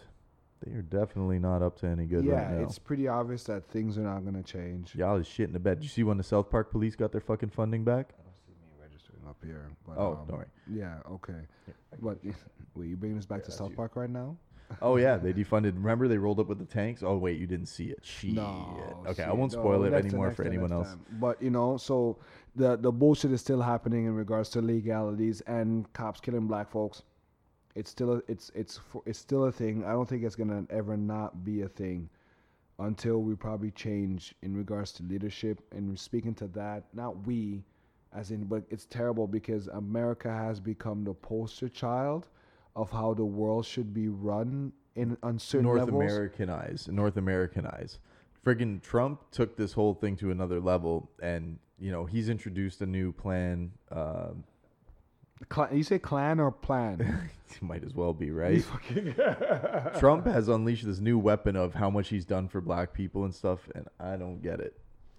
they are definitely not up to any good
yeah,
right now.
it's pretty obvious that things are not gonna change.
Y'all is shit in the bed. Did you see when the South Park police got their fucking funding back?
I don't see me registering up here. But,
Oh,
um,
don't worry.
Yeah, okay. But wait, you bringing us back to South
you.
Park right now?
Oh yeah, they defunded. Remember they rolled up with the tanks? Oh wait, you didn't see it. Shit.
No.
okay, I won't
no,
spoil it anymore for anyone else.
time. But you know, so the the bullshit is still happening in regards to legalities and cops killing black folks. It's still a, it's it's it's still a thing. I don't think it's gonna ever not be a thing until we probably change in regards to leadership. And speaking to that, not we, as in, but it's terrible because America has become the poster child of how the world should be run in on certain
North
levels.
Americanize. North Americanize. Friggin' Trump took this whole thing to another level, and you know he's introduced a new plan. Um,
Cla- you say clan or plan?
might as well be right. Trump has unleashed this new weapon of how much he's done for black people and stuff, and I don't get it.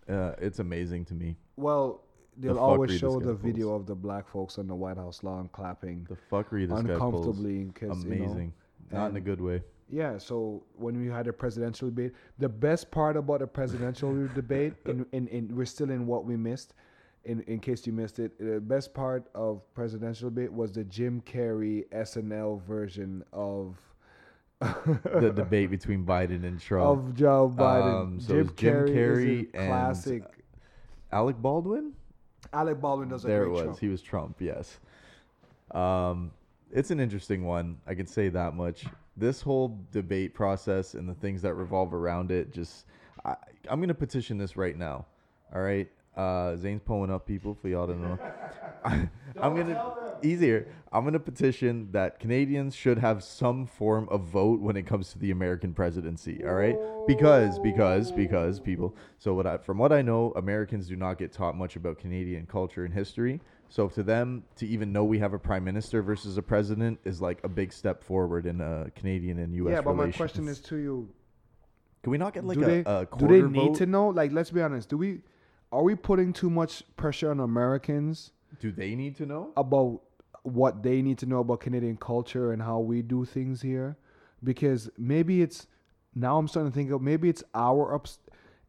Uh, it's amazing to me.
Well, they'll
fuckery
always show
guy
the
pulls.
video of the black folks on the White House lawn clapping
The fuckery this guy pulls.
uncomfortably. Cause, you know,
Amazing. Not in a good way.
Yeah. So when we had a presidential debate, the best part about the presidential debate, in, in, in we're still in what we missed. In, in case you missed it, the best part of presidential debate was the Jim Carrey SNL version of
The debate between Biden and Trump.
of Joe Biden.
Um, so
Jim,
Jim
Carrey,
Carrey and-
classic.
Alec Baldwin?
Alec Baldwin does a
there it was.
Trump.
He was Trump. Yes. Um, it's an interesting one. I can say that much. This whole debate process and the things that revolve around it, just I, I'm gonna petition this right now. All right. Uh, Zane's pulling up people for y'all to know. I'm gonna easier. I'm gonna petition that Canadians should have some form of vote when it comes to the American presidency. All right, because because because people. So what I from what I know, Americans do not get taught much about Canadian culture and history. So to them, to even know we have a prime minister versus a president is like a big step forward in uh, Canadian and U.S.
yeah, but my
relations.
question is to you:
can we not get like
Do
a,
they
a
do
quarter
they need
vote?
to know? Like, let's be honest. Do we are we putting too much pressure on Americans
Do they need to know?
about what they need to know about Canadian culture and how we do things here? Because maybe it's now I'm starting to think of maybe it's our ups.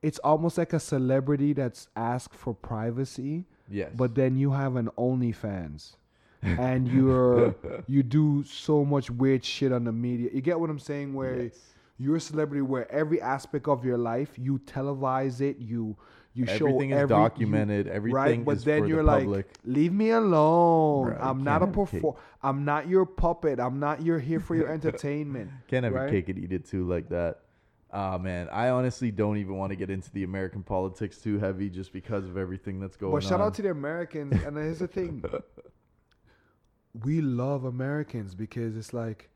It's almost like a celebrity that's asked for privacy.
Yes.
but then you have an OnlyFans, and you're you do so much weird shit on the media. You get what I'm saying? Where
Yes.
you're a celebrity, where every aspect of your life you televise it, you you show
Everything is
every- you-
documented, everything
right? But then you're like,
public.
leave me alone.
Bro,
I'm not a
can't have cake.
perform. I'm not your puppet. I'm not You're here for your entertainment.
Can't have
right?
cake and eat it too like that. Ah man, I honestly don't even want to get into the American politics too heavy just because of everything that's going on.
But shout
on.
out to the Americans. And here's the thing: we love Americans because it's like.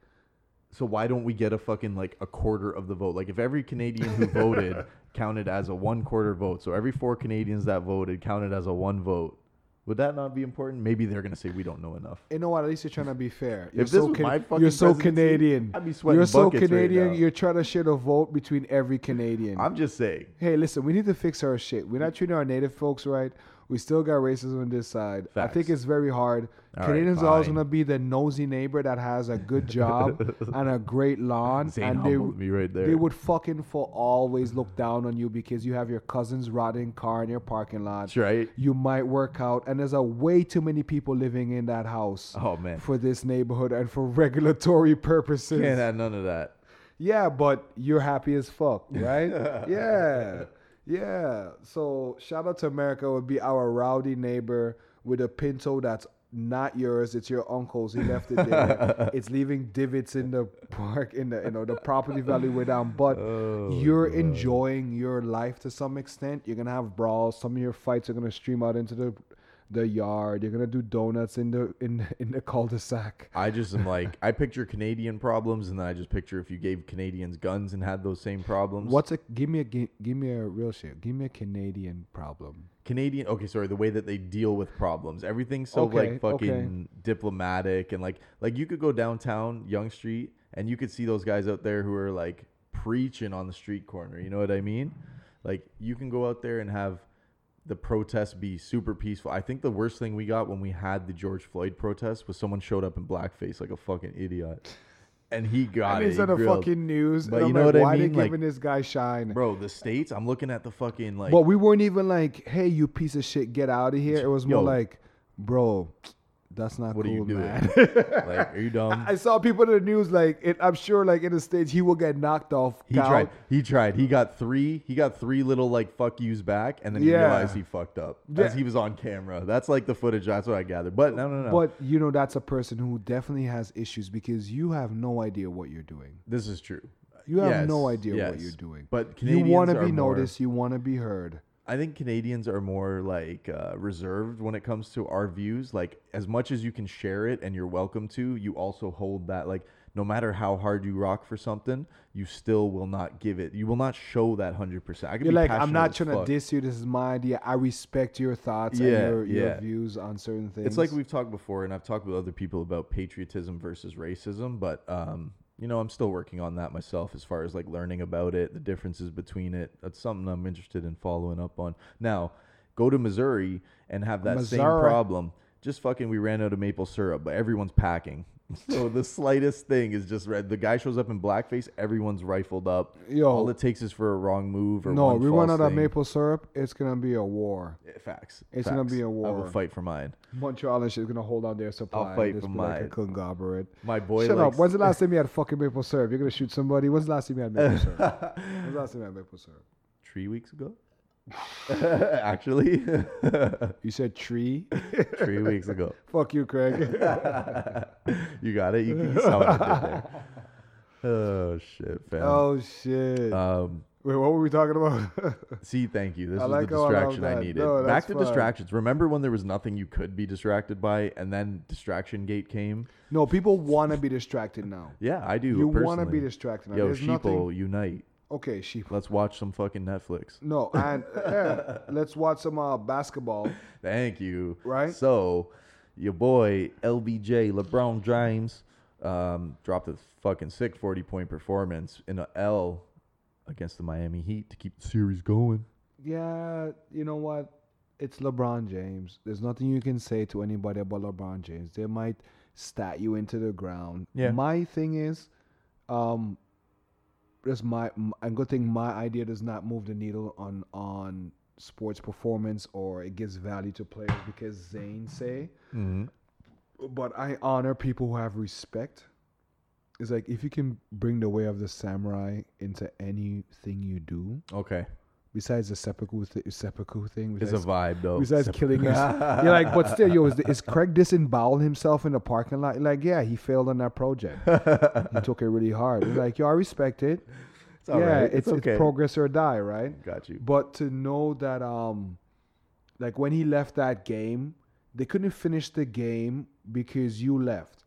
so why don't we get a fucking like a quarter of the vote? Like if every Canadian who voted counted as a one quarter vote, so every four Canadians that voted counted as a one vote, would that not be important? Maybe they're gonna say we don't know enough.
You know what? At least you're trying to be fair. You're
If this
so
was my fucking
you're so Canadian.
I'd be sweating
You're so
buckets right
Canadian.
now.
you're trying to share the vote between every Canadian.
I'm just saying.
hey, listen, we need to fix our shit. We're not treating our native folks right. We still got racism on this side. I think it's very hard.
All right,
Canadians are always gonna be the nosy neighbor that has a good job and a great lawn,
Zane
and they
me right there.
they would fucking for always look down on you because you have your cousin's rotting car in your parking lot.
That's right.
You might work out, and there's a way too many people living in that house
Oh man.
for this neighborhood and for regulatory purposes.
Can't have none of that.
Yeah, but you're happy as fuck, right? yeah. Yeah. So shout out to America would be our rowdy neighbor with a Pinto that's not yours. It's your uncle's. He left it there. it's leaving divots in the park in the you know the property value way down. But
Oh,
you're
God.
enjoying your life to some extent. You're gonna have brawls. Some of your fights are gonna stream out into the the yard. You're gonna do donuts in the in in the cul-de-sac.
I just am like, I picture Canadian problems, and then I just picture if you gave Canadians guns and had those same problems.
What's a give me a gi- give me a real shit. Give me a Canadian problem.
Canadian? Okay, sorry. The way that they deal with problems, everything's so
Okay,
like fucking diplomatic, and like like you could go downtown Yonge Street, and you could see those guys out there who are like preaching on the street corner. You know what I mean? Like you can go out there and have the protests be super peaceful. I think the worst thing we got when we had the George Floyd protest was someone showed up in blackface like a fucking idiot. And he got
And
it.
it's on the fucking news.
But you know
like,
what I
why
mean?
they
Like-
giving this guy shine?
Bro, the states. I'm looking at the fucking like.
but we weren't even like, hey, you piece of shit, get out of here. It was more
Yo.
like, bro, that's not
What are you
cool,
doing?
man.
like, are you dumb?
I saw people in the news like, it, I'm sure like in the states he will get knocked off.
He tried. He tried. He got three. He got three little like fuck yous back, and then he
Yeah.
realized he fucked up as he was on camera. That's like the footage. That's what I gathered. But no, no, no.
But you know that's a person who definitely has issues because you have no idea what you're doing.
this is true.
You have
Yes,
no idea what you're doing.
But Canadians you
want to be
more-
noticed. You want to be heard.
I think Canadians are more like uh, reserved when it comes to our views. Like as much as you can share it and you're welcome to, you also hold that like no matter how hard you rock for something, you still will not give it. You will not show that hundred percent. I can
You're
be
like, I'm not trying
fuck.
to diss you. This is my idea. I respect your thoughts
Yeah,
and your, your
yeah.
views on certain things.
It's like we've talked before, and I've talked with other people about patriotism versus racism, but um, you know, I'm still working on that myself as far as like learning about it, the differences between it. That's something I'm interested in following up on. Now, go to Missouri and have that same problem. Just fucking, we ran out of maple syrup, but everyone's packing. So the slightest thing is just red. The guy shows up in blackface, everyone's rifled up.
Yo.
All it takes is for a wrong move or
no, we run out of
thing.
maple syrup. It's gonna be a war.
Eh, Facts.
It's gonna be a
Facts. I will
war.
fight for mine.
Montreal and is gonna hold on their supply.
I'll
fight
for
be like
mine.
conglomerate.
My boy.
Shut
likes-
up. When's the last time you had fucking maple syrup? You're gonna shoot somebody. When's the last time you had maple syrup? When's the last time you had maple syrup?
three weeks ago. Actually,
You said tree.
three weeks ago.
Fuck you, Craig.
you got it. You, you saw what I did there. Oh shit, fam.
oh shit.
Um,
Wait, what were we talking about?
See, thank you. This
I
is
like
the
how I love
distraction I
that.
needed.
No,
Back
that's
to
fine.
distractions. Remember when there was nothing you could be distracted by, and then distraction gate came?
no, people want to be distracted now.
Yeah, I do.
You want to
personally.
be distracted now.
Yo,
There's
sheeple,
nothing.
unite.
Okay, sheep.
Let's watch some fucking Netflix.
No, and yeah, let's watch some uh, basketball.
Thank you.
Right?
So, your boy LBJ LeBron James um, dropped a fucking sick forty point performance in a L against the Miami Heat to keep the series going.
Yeah, you know what? It's LeBron James. There's nothing you can say to anybody about LeBron James. They might stat you into the ground.
Yeah.
My thing is, um, just my a good thing. My idea does not move the needle on on sports performance or it gives value to players because Zane say.
Mm-hmm.
But I honor people who have respect. It's like if you can bring the way of the samurai into anything you do,
Okay,
besides the seppuku, th- seppuku thing,
it's a vibe though.
besides
Sep-
killing us, you're like, but still, yo, is, is Craig disemboweled himself in the parking lot? Like, yeah, he failed on that project. he took it really hard. It's like, yo, I respect it.
It's all
yeah,
right.
it's,
It's okay.
it's progress or die, right?
Got you.
But to know that, um, like when he left that game, they couldn't finish the game because you left.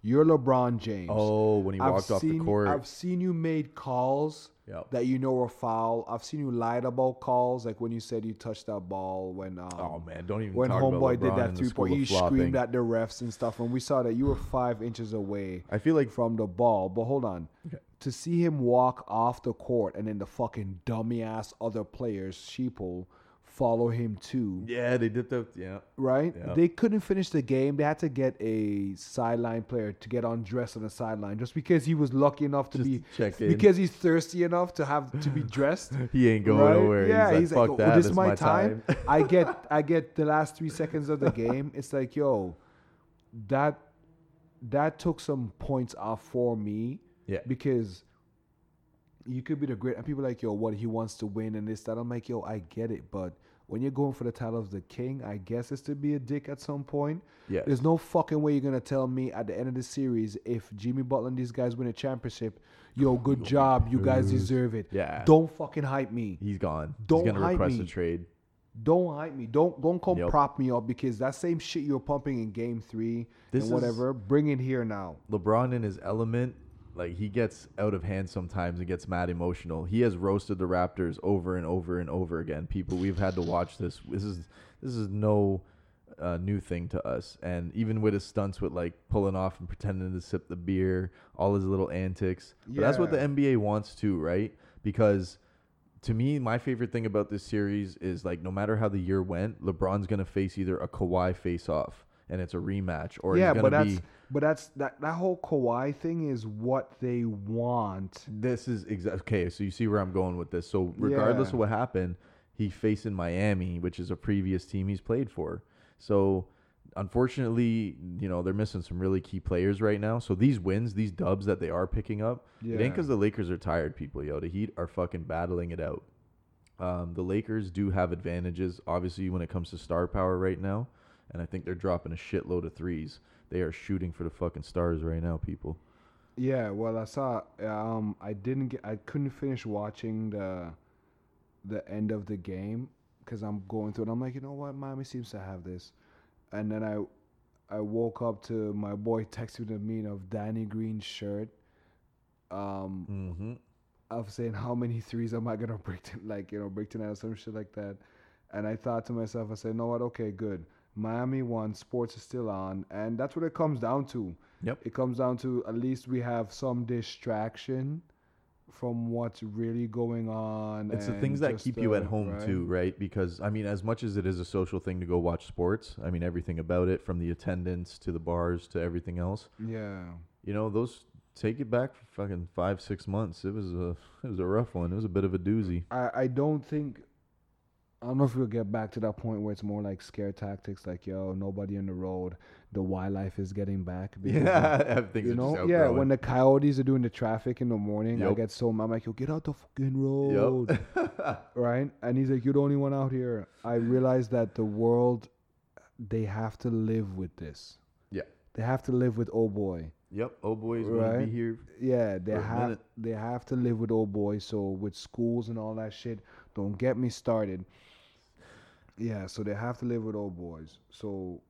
You're LeBron James.
Oh, when he
I've
walked off the court.
I've seen you made calls
Yep.
that you know were foul. I've seen you lied about calls, like when you said you touched that ball when um,
oh man, don't even
when homeboy did that three point. You
flopping.
screamed at the refs and stuff, and we saw that you were five inches away
I feel like
from the ball. But hold on,
Okay.
to see him walk off the court and then the fucking dummy ass other players, sheeple, follow him too.
yeah, they did the yeah.
Right?
Yeah.
They couldn't finish the game. They had to get a sideline player to get undressed on the sideline just because he was lucky enough to
Just
be
check in.
because he's thirsty enough to have to be dressed.
He ain't going
right?
nowhere.
Yeah,
he's like, fuck
"Oh,
that.
this is my, time.
time.
I get I get the last three seconds of the game. It's like, yo, that that took some points off for me
yeah.
because you could be the great and people are like, yo, what he wants to win and this, that. I'm like, yo, I get it, but when you're going for the title of the king, I guess it's to be a dick at some point.
Yeah.
There's no fucking way you're gonna tell me at the end of the series if Jimmy Butler and these guys win a championship, yo, oh, good job, you guys deserve it.
Yeah.
Don't fucking hype me.
He's gone.
Don't
He's gonna
hype
request
me.
a trade.
Don't hype me. Don't don't come
Yep.
prop me up because that same shit you were pumping in game three
This
and whatever, bring it here now.
LeBron in his element, like he gets out of hand sometimes and gets mad emotional. He has roasted the Raptors over and over and over again. People, we've had to watch this. This is this is no uh, new thing to us. And even with his stunts with like pulling off and pretending to sip the beer, all his little antics. But that's what the NBA wants too, right? Because to me, my favorite thing about this series is like no matter how the year went, LeBron's gonna face either a Kawhi face off and it's a rematch, or
yeah, but that's
be
but that's that that whole Kawhi thing is what they want.
This is exactly okay. So you see where I'm going with this. So regardless
Yeah.
of what happened, he faced in Miami, which is a previous team he's played for. So unfortunately, you know they're missing some really key players right now. So these wins, these dubs that they are picking up, it ain't because the Lakers are tired. People, yo, the Heat are fucking battling it out. Um, the Lakers do have advantages, obviously, when it comes to star power right now, and I think they're dropping a shitload of threes. They are shooting for the fucking stars right now, people.
Yeah, well, I saw. Um, I didn't get. I couldn't finish watching the the end of the game because I'm going through it. I'm like, you know what, Miami seems to have this, and then I I woke up to my boy texting the meme of Danny Green's shirt. Um,
Mm-hmm.
of saying how many threes am I gonna break to, like you know break tonight or some shit like that, and I thought to myself, I said, you know what, okay, good. Miami won, sports is still on, and that's what it comes down to.
Yep.
It comes down to at least we have some distraction from what's really going on.
It's the things that keep you at home
right?
too, right? Because I mean, as much as it is a social thing to go watch sports, I mean everything about it, from the attendance to the bars to everything else.
Yeah.
You know, those take it back for fucking five, six months. It was a it was a rough one. It was a bit of a doozy.
I, I don't think I don't know if we'll get back to that point where it's more like scare tactics, like yo, nobody on the road, the wildlife is getting back. because
things
you know, yeah. When the coyotes are doing the traffic in the morning, I get so mad. I'm like, yo, get out the fucking road, yep. right? And he's like, you're the only one out here. I realize that the world, they have to live with this.
Yeah.
They have to live with oh boy.
Yep. Old boys gonna be here.
Yeah, they have they have to live with old boys. So with schools and all that shit, don't get me started. Yeah, so they have to live with old boys. So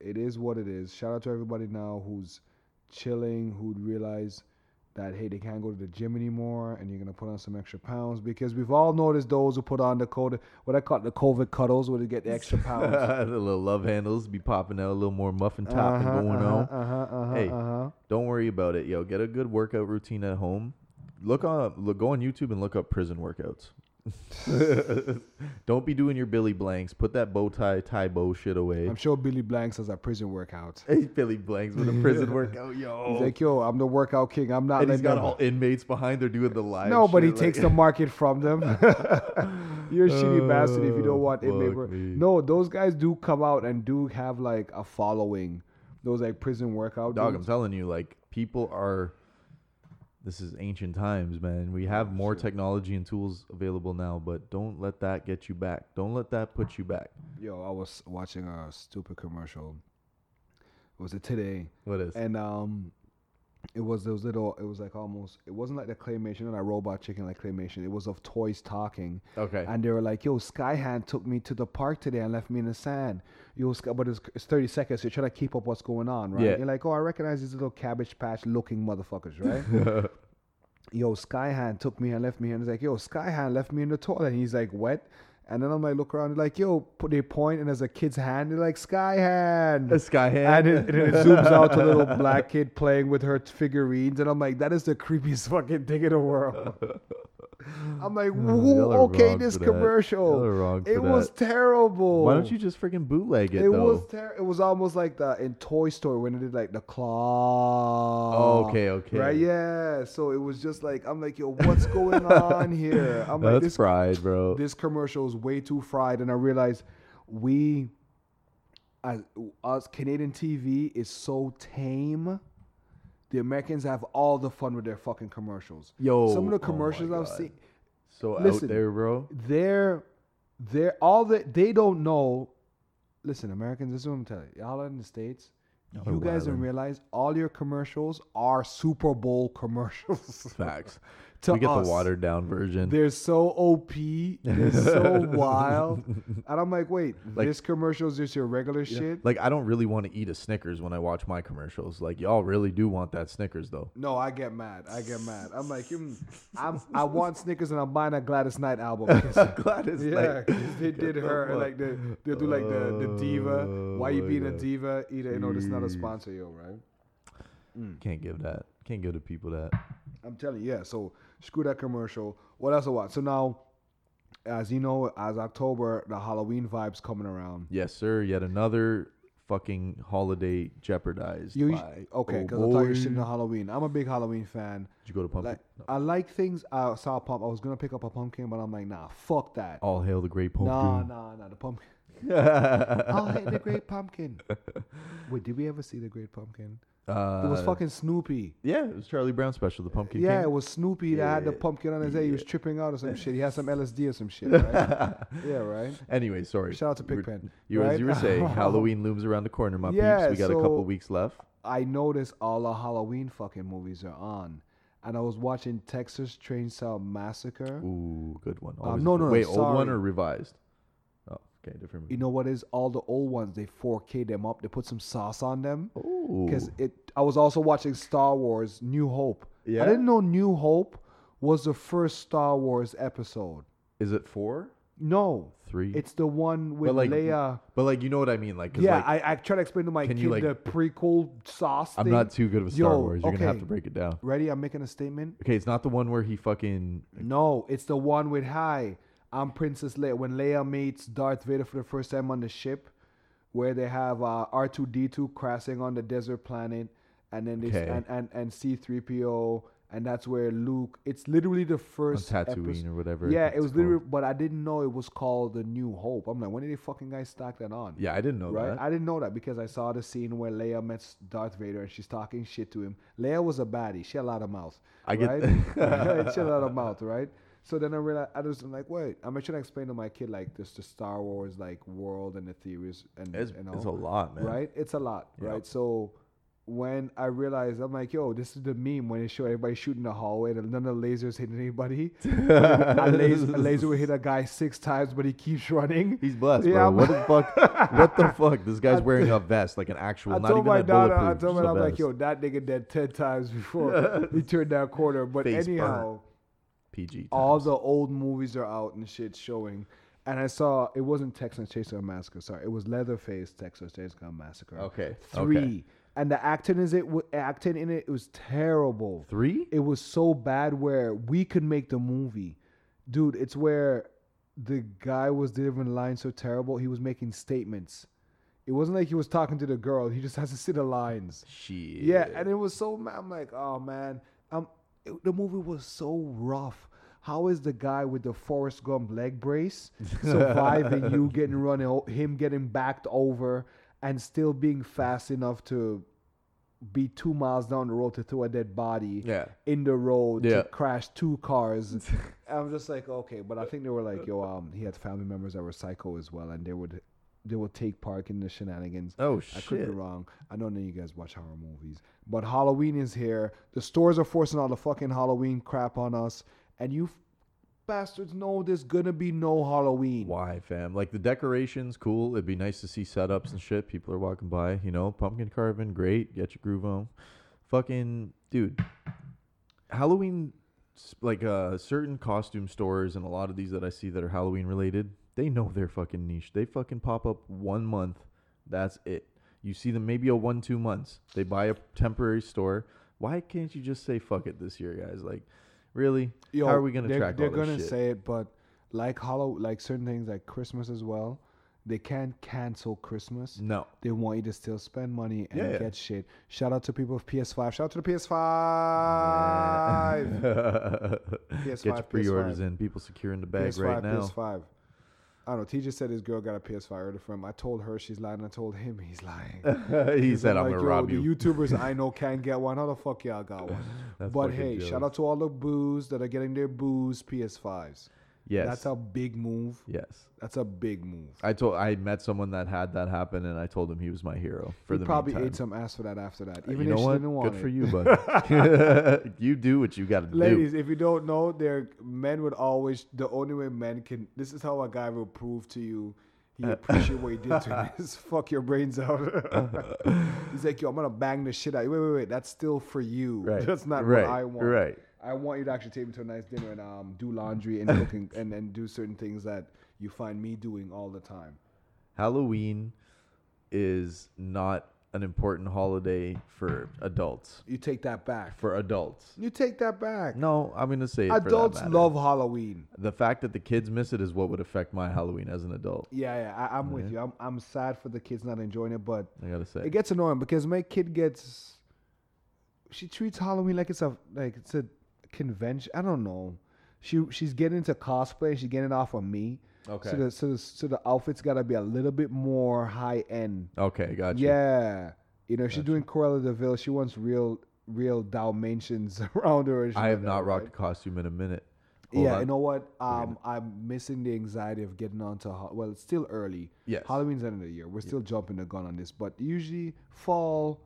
it is what it is. Shout out to everybody now who's chilling, who'd realize that hey, they can't go to the gym anymore, and you're gonna put on some extra pounds because we've all noticed those who put on the COVID, what I call the COVID cuddles, where they get the extra pounds.
the little love handles be popping out a little more muffin top and going
uh-huh,
on.
Uh-huh, uh-huh,
Hey.
uh-huh.
Don't worry about it, yo. Get a good workout routine at home. Look on, look, go on YouTube and look up prison workouts. Don't be doing your Billy Blanks. Put that bow tie, tie bow shit away.
I'm sure Billy Blanks has a prison workout.
Hey, Billy Blanks with a prison workout, yo.
He's like, yo, I'm the workout king. I'm not
and he's got
them-
all inmates behind. They're doing the live.
No, but he
shit,
takes the market from them. You're a shitty oh, bastard if you don't want
Oh,
inmate work.
me.
No, those guys do come out and do have like a following. Those like prison workout.
Dog, I'm telling you, like people are. This is ancient times, man. We have more technology and tools available now, but don't let that get you back. Don't let that put you back.
Yo, I was watching a stupid commercial. Was it today?
What is?
And um, it was those little. It was like almost. It wasn't like the claymation and a robot chicken like claymation. It was of toys talking.
Okay.
And they were like, "Yo, Skyhand took me to the park today and left me in the sand." Yo, Sky, but it's, it's thirty seconds. So you're trying to keep up what's going on, right?
Yeah.
You're like, "Oh, I recognize these little cabbage patch looking motherfuckers, right?" yo, Skyhand took me and left me, and he's like, "Yo, Skyhand left me in the toilet." And he's like, "Wet." And then I'm like, look around, like, yo, put they point, and there's a kid's hand. They're like, Skyhand.
A sky
And
hand.
it, and it zooms out to a little black kid playing with her figurines, and I'm like, that is the creepiest fucking thing in the world. I'm like, okay, this
for that. Y'all
commercial, it was terrible.
Why don't you just freaking bootleg it,
It
though?
was ter- It was almost like the in Toy Story when it did like the claw.
Oh, okay, okay.
Right, yeah. So it was just like I'm like, yo, what's going on here? I'm like, this
fried, bro.
this commercial is way too fried, and I realized we, as us Canadian TV, is so tame. The Americans have all the fun with their fucking commercials.
Yo,
some of
oh
the
my
commercials I've
God.
seen,
so
listen.
out there, bro.
they're they're all that they don't know. Listen, Americans, this is what I'm telling you. Y'all in the states,
Y'all
you guys don't realize all your commercials are Super Bowl commercials.
Facts.
To
we get
us.
the watered down version.
They're so OP. They're so wild. And I'm like, wait,
Like-
this commercial is just your regular shit?
Like I don't really want to eat a Snickers when I watch my commercials. Like y'all really do want that Snickers though.
No, I get mad. I get mad. I'm like, mm, I'm, I want Snickers and I'm buying a Gladys Knight album.
Gladys
yeah,
Knight.
they did her like the they do like the the diva. Why
Oh
you
my
being a
God.
diva? Either you know, this not a sponsor, yo, right?
Can't give that. Can't give the people that.
I'm telling you, yeah. So screw that commercial. What else I want? So now, as you know, as October, the Halloween vibes coming around.
Yes, sir. Yet another fucking holiday jeopardized.
You
by
okay?
oh
Because I thought you were sitting on Halloween. I'm a big Halloween fan.
Did you go to pumpkin?
Like I like things. I saw a pump. I was gonna pick up a pumpkin, but I'm like, nah, fuck that.
All hail the great pumpkin.
nah, nah. Nah. The pumpkin. I'll hit the Great Pumpkin. Wait, did we ever see the Great Pumpkin?
Uh,
It was fucking Snoopy.
Yeah, it was Charlie Brown special, the Pumpkin
Yeah,
King.
it was Snoopy that had the pumpkin on his head. He was tripping out or some shit. He had some LSD or some shit, right? yeah, right.
Anyway, sorry.
Shout out to
You were-
Pigpen.
You, as you were
right?
saying, Halloween looms around the corner, my
Yeah,
peeps. We got a couple weeks left.
I noticed all the Halloween fucking movies are on. And I was watching Texas Chainsaw Massacre.
Ooh, good one. Always a
no,
good-
no,
Wait, old one
sorry.
or revised? Okay, different movie.
You know what is? All the old ones, they 4K them up. They put some sauce on them. Because it, I was also watching Star Wars New Hope.
Yeah?
I didn't know New Hope was the first Star Wars episode.
Is it four?
No,
Three?
it's the one with
But, like,
Leia.
But like, you know what I mean? Like,
Yeah,
like,
I, I try to explain to my kid
like-
the prequel sauce.
I'm
thing.
not too good with Star
Yo,
Wars. You're gonna have to break it down.
ready. I'm making a statement.
Okay, it's not the one where he fucking.
No, it's the one with Hi. I'm Princess Leia. When Leia meets Darth Vader for the first time on the ship, where they have uh, R2D2 crashing on the desert planet, and then they
Okay.
and, and and C3PO, and that's where Luke. It's literally the
On
first
Tatooine
episode.
or whatever.
Yeah, it was
called.
literally, but I didn't know it was called the New Hope. I'm like, when did they fucking guys stack that on?
Yeah, I didn't know
right?
that.
I didn't know that because I saw the scene where Leia meets Darth Vader and she's talking shit to him. Leia was a baddie. She had a lot of mouth.
I get
right? she had a lot of mouth, right? So then I realized I was like, wait, I'm trying to explain to my kid like this the Star Wars like world and the theories and
It's,
you know,
it's a lot, man.
right? It's a lot,
Yep.
right? So when I realized I'm like, yo, this is the meme when they show everybody shooting the hallway and none of the lasers hitting anybody. a, laser, a laser will hit a guy six times, but he keeps running.
He's blessed,
Yeah,
bro.
I'm-
What the fuck? what the fuck? This guy's wearing a vest, like an actual,
I
not
told
even
my
a
daughter,
bulletproof.
I told
just
her, I'm like, yo, that nigga dead ten times before he turned that corner. But
Face burnt. PG.
all the old movies are out and shit showing. And I saw it wasn't Texas Chainsaw Massacre. Sorry, it was Leatherface Texas Chainsaw Massacre.
Okay.
three.
Okay.
And the acting is it acting in it, it was terrible.
Three?
It was so bad where we could make the movie, dude. It's where the guy was delivering lines so terrible. He was making statements. It wasn't like he was talking to the girl. He just has to say the lines.
Shit.
Yeah, and it was so. I'm like, oh man, um, it- the movie was so rough. How is the guy with the Forrest Gump leg brace surviving you getting run, o- him getting backed over, and still being fast enough to be two miles down the road to throw a dead body
Yeah.
in the road
Yeah.
to crash two cars? I'm just like, okay, but I think they were like, yo, um, he had family members that were psycho as well, and they would. They would take part in the shenanigans.
Oh
I could be wrong. I know none of you guys watch horror movies, but Halloween is here. The stores are forcing all the fucking Halloween crap on us, and you f- bastards know there's gonna be no Halloween.
Why, fam? Like the decorations, cool. It'd be nice to see setups and shit. People are walking by, you know, pumpkin carving, great. Get your groove on. Fucking dude. Halloween like uh certain costume stores and a lot of these that I see that are Halloween related, they know their fucking niche. They fucking pop up one month. That's it. You see them maybe a one, two months. They buy a temporary store. Why can't you just say fuck it this year, guys? Like, really?
Yo,
How are we gonna
they're,
track
They're gonna
shit?
say it, but like Hollow, like certain things like Christmas as well. They can't cancel Christmas.
No.
They want you to still spend money and
Yeah, yeah.
get shit. Shout out to people with PS5. Shout out to the PS5.
Get your
PS5,
pre-orders
PS5.
in. People securing the bag
PS5,
right now.
PS5. I don't know. TJ said his girl got a PS5 order from him. I told her she's lying. I told him he's lying.
he said, "I'm
like,
gonna
"Yo,
rob
the. YouTubers I know can't get one. How the fuck y'all got one? But hey,
jealous.
shout out to all the boos that are getting their booze PS5s.
Yes.
That's a big move.
yes.
That's a big move.
I told I met someone that had that happen, and I told him he was my hero for
he
the
probably
meantime.
ate some ass for that after that.
Uh,
Even
you
if
know
she
what?
didn't want
Good
it.
for you, bud. you do what you got to do.
Ladies, if you don't know, there men would always the only way men can. This is how a guy will prove to you he appreciate what he did to him is fuck your brains out. He's like, yo, I'm gonna bang the shit out. Wait, wait, wait. That's still for you.
Right.
That's not
right.
what I want.
Right.
I want you to actually take me to a nice dinner and um, do laundry and cooking and then do certain things that you find me doing all the time.
Halloween is not an important holiday for adults.
You take that back.
For adults.
You take that back.
No, I'm gonna say it for
Adults love Halloween.
the fact that the kids miss it is what would affect my Halloween as an adult.
Yeah, yeah. I, I'm with you. I'm, I'm sad for the kids not enjoying it, but
I gotta say.
it gets annoying because my kid gets. She treats Halloween like it's a like it's a convention. I don't know. She she's getting into cosplay. She's getting it off of me.
Okay.
So the so the, so the outfit's got to be a little bit more high end.
okay, gotcha.
Yeah. You know, if she's doing Cruella de Vil. She wants real real Dalmatians around her.
I have not rocked
right?
a costume in a minute. Hold
Yeah,
on.
you know what? Um, I'm missing the anxiety of getting onto. Ho- Well, it's still early.
Yes.
Halloween's end of the year. We're still jumping the gun on this, but usually fall,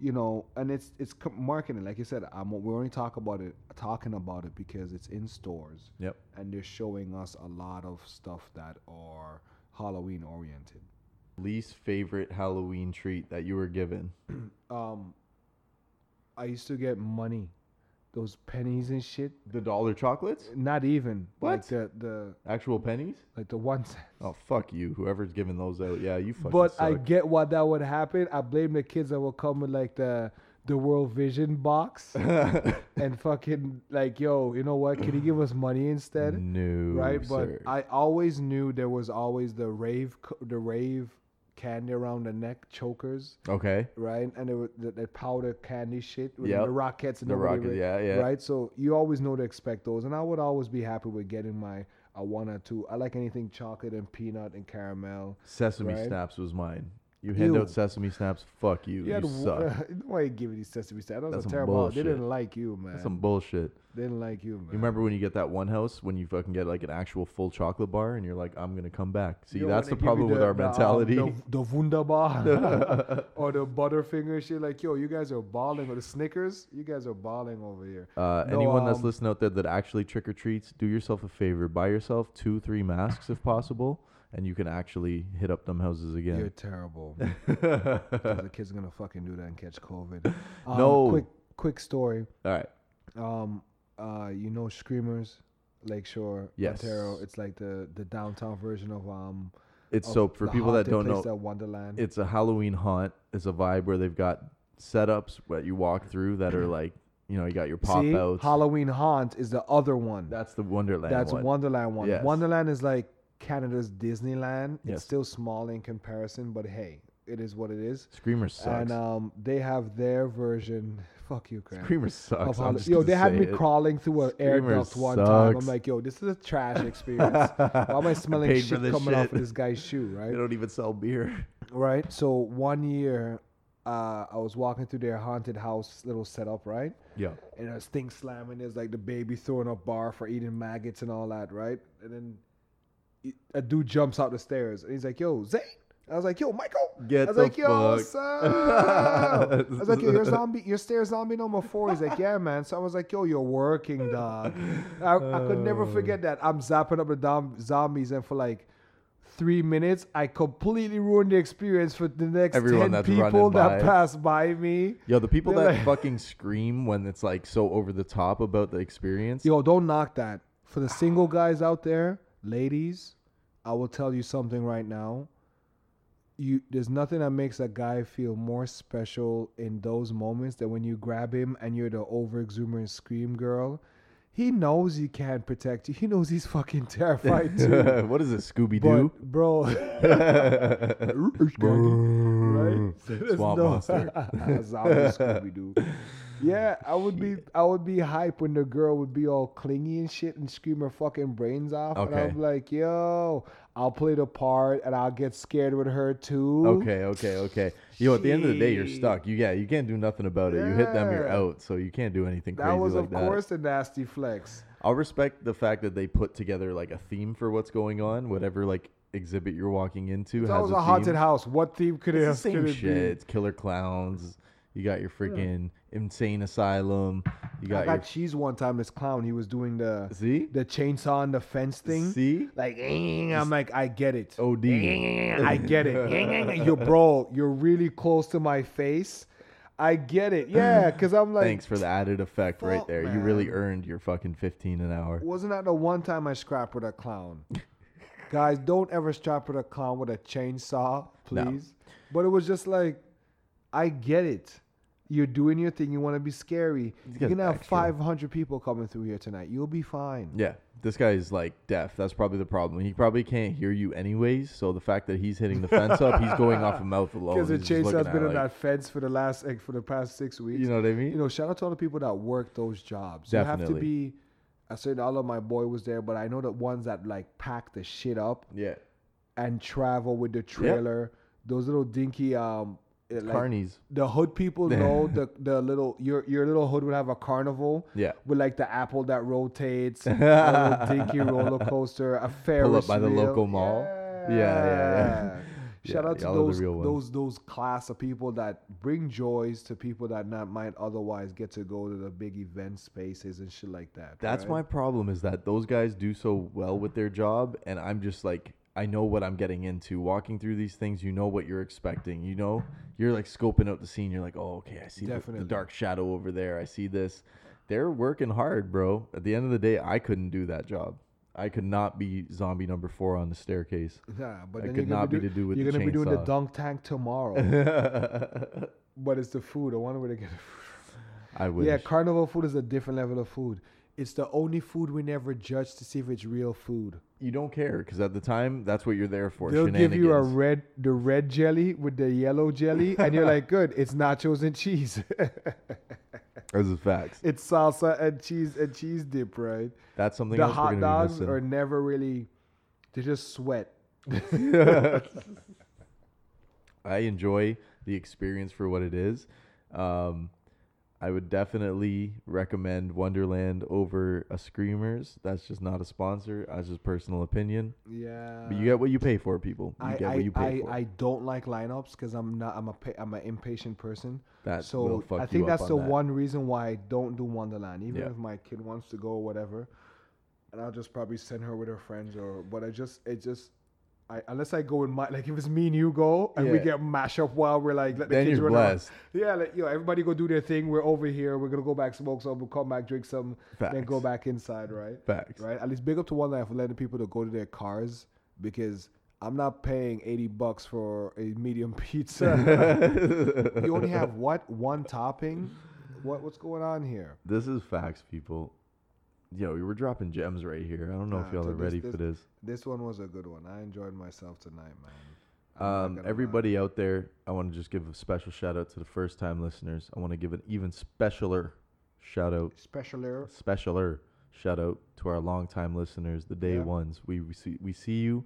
you know, and it's it's marketing. Like you said, I'm we only talk about it, talking about it because it's in stores
Yep.
and they're showing us a lot of stuff that are Halloween oriented.
Least favorite Halloween treat that you were given.
Um, I used to get money, those pennies and shit.
The dollar chocolates?
Not even like
What?
the the
Actual pennies?
like the one cent.
Oh fuck you! Whoever's giving those out, yeah, you fucking.
But
suck.
I get why that would happen. I blame the kids that will come with like the the World Vision box and fucking like, yo, you know what? Can you give us money instead?
no,
right? But
sir.
I always knew there was always the rave, the rave candy around the neck chokers,
okay,
right? And there was the, the powder candy shit with
Yep.
the rockets and
the
nobody
rocket, yeah, yeah.
right? So you always know to expect those, and I would always be happy with getting my a one or two. I like anything chocolate and peanut and caramel.
Sesame
right?
snaps was mine. You hand
Ew.
out sesame snaps. Fuck you.
You
You, suck.
why are you give me these sesame snaps. That
That's
was
some
terrible. They
bullshit.
didn't like you, man.
That's some bullshit.
they didn't like you, man.
You remember when you get that one house when you fucking get like an actual full chocolate bar and you're like, I'm gonna come back. See, that's the
they give
problem with our
the, um,
mentality.
the, the Wunderbar or the Butterfinger shit. Like, yo, you guys are balling. Or the Snickers, you guys are balling over here.
Uh,
No,
anyone that's
um,
listening out there that actually trick or treats, do yourself a favor. Buy yourself two, three masks if possible, and you can actually hit up them houses again.
You're terrible. the kids are gonna fucking do that and catch COVID. Um,
No.
Quick, quick story.
All right.
Um, uh, you know Screamers, Lakeshore,
Yes.
Ontario. It's like the the downtown version of um.
It's
of
so for people that don't know,
at Wonderland.
it's a Halloween haunt. It's a vibe where they've got setups that you walk through that are like, you know, you got your pop
See,
outs.
Halloween Haunt is the other one.
That's the Wonderland.
That's
one.
Wonderland one.
Yes.
Wonderland is like Canada's Disneyland.
Yes.
It's still small in comparison, but hey, it is what it is.
Screamer sucks.
And um, they have their version. Fuck you, Grant.
Screamer sucks.
Yo, they had me
it.
crawling through an air duct one time. I'm like, yo, this is a trash experience. Why am I smelling
for
shit coming off of this guy's shoe, Right?
They don't even sell beer.
Right. So one year, uh, I was walking through their haunted house little setup, right?
Yeah.
and there's things slamming. There's like the baby throwing up bar for eating maggots and all that, right? And then he- a dude jumps out the stairs and he's like, "Yo, Zane." I was like, "Yo, Michael."
Get
I was
the
like, "Yo,
fuck.
I was like, "Yo, you're zombie. You're stair zombie number four. He's like, "Yeah, man." So I was like, "Yo, you're working, dog." I, I could never
Oh.
forget that. I'm zapping up the dom- zombies, and for like. Three minutes, I completely ruined the experience for the next
Everyone
ten
that's
people
running
that
by.
pass by me.
Yo, the people
They're
that
like-
fucking scream when it's like so over the top about the experience.
Yo, don't knock that. For the single guys out there, ladies, I will tell you something right now. You there's nothing that makes a guy feel more special in those moments than when you grab him and you're the over exuberant scream girl. He knows he can't protect you. He knows he's fucking terrified too.
what is it, Scooby Doo?
Bro, right?
Swamp
no-
monster.
Zombie Scooby-Doo. Yeah, I would be I would be hype when the girl would be all clingy and shit and scream her fucking brains off. And
Okay.
I'm like, yo, I'll play the part and I'll get scared with her too.
Okay, okay, okay. Yo, at the end of the day, you're stuck. You yeah, you can't do nothing about it. You hit them, you're out. So you can't do anything crazy
That was
like
of
that.
course a nasty flex.
I'll respect the fact that they put together like a theme for what's going on, whatever like exhibit you're walking into
It's
has
always
a,
a haunted house. What theme could it,
It's the
could
same
it
shit.
be?
It's killer clowns. You got your freaking insane asylum. You
I
got,
got cheese one time. This clown, he was doing the
your see
the chainsaw on the fence thing.
see
Like, eh, I'm like, I get it.
OD.
Eh, I get it. Eh, you bro, you're really close to my face. I get it. Yeah, because I'm like,
Thanks for the added effect right there. You really earned your fucking 15 an hour.
wasn't that the one time I scrapped with a clown? Guys, don't ever strap with a clown with a chainsaw,
No.
please. But it was just like, I get it. You're doing your thing. You want to be scary. You're gonna have
extra.
500 people coming through here tonight. You'll be fine.
Yeah, this guy's like deaf. That's probably the problem. He probably can't hear you anyways. So the fact that he's hitting the fence up, he's going off a of mouth alone.
Because the
He's just looking
chainsaw's
at
been on
like-
that fence for the last like, for the past six weeks.
You know what I mean?
you know, shout out to all the people that work those jobs. You have to
Definitely.
be. I said all of my boy was there, but I know the ones that like pack the shit up
yeah,
and travel with the trailer. Those little dinky um, it, like,
carnies.
the hood people know the the little your your little hood would have a carnival.
Yeah.
With like the apple that rotates, a dinky roller coaster, a Ferris
Pull up by the local mall. Yeah, yeah, yeah.
Shout
Yeah,
out to
y'all are the
those those those class of people that bring joys to people that not might otherwise get to go to the big event spaces and shit like that.
That's
right?
my problem is that those guys do so well with their job, and I'm just like, I know what I'm getting into. Walking through these things, you know what you're expecting. You know, you're like scoping out the scene. You're like, oh, okay, I see the, the dark shadow over there. I see this. They're working hard, bro. At the end of the day, I couldn't do that job. I could not be zombie number four on the staircase.
Yeah, but
I could not be
do-
to do with the.
You're
the
gonna be doing the dunk tank tomorrow, but it's the food. I wonder where to get. it.
I wish.
Yeah, carnival food is a different level of food. It's the only food we never judge to see if it's real food.
You don't care because at the time, that's what you're there for.
They'll give you a red, the red jelly with the yellow jelly, and you're like, good. It's nachos and cheese.
Those are facts.
it's salsa and cheese and cheese dip, right?
That's something
the
else
hot dogs are never really. They just sweat.
I I enjoy the experience for what it is. Um, I would definitely recommend Wonderland over a Screamers. That's just not a sponsor. That's just personal opinion.
Yeah.
But you get what you pay for, people. You
I,
get
I,
what you pay
I,
for.
I don't like lineups because I'm not I'm a I'm an impatient person.
that
so
will fuck
I think that's
on
the
that.
one reason why I don't do Wonderland. Even
Yeah.
if my kid wants to go or whatever, and I'll just probably send her with her friends or. But I just it just. I, unless I go with my like if it's me and you go and we get mash up while we're like let the
Then
kids
you're
run around.
blessed.
Yeah, like yo, everybody go do their thing. We're over here. We're gonna go back smoke some. We'll come back drink some. Then go back inside, right?
Facts.
Right. At least big up to One Life for letting people to go to their cars because I'm not paying eighty bucks for a medium pizza. you only have what one topping? What what's going on here?
This is facts, people. Yo, we were dropping gems right here. I don't know
Nah,
if y'all are
this-
ready
this-
for this.
This one was a good one. I enjoyed myself tonight, man.
Um,
gonna lie.
everybody out there, I want to just give a special shout out to the first time listeners. I want to give an even specialer shout out,
special air.
specialer shout out to our long time listeners, the day
Yeah.
ones. We, we see we see you.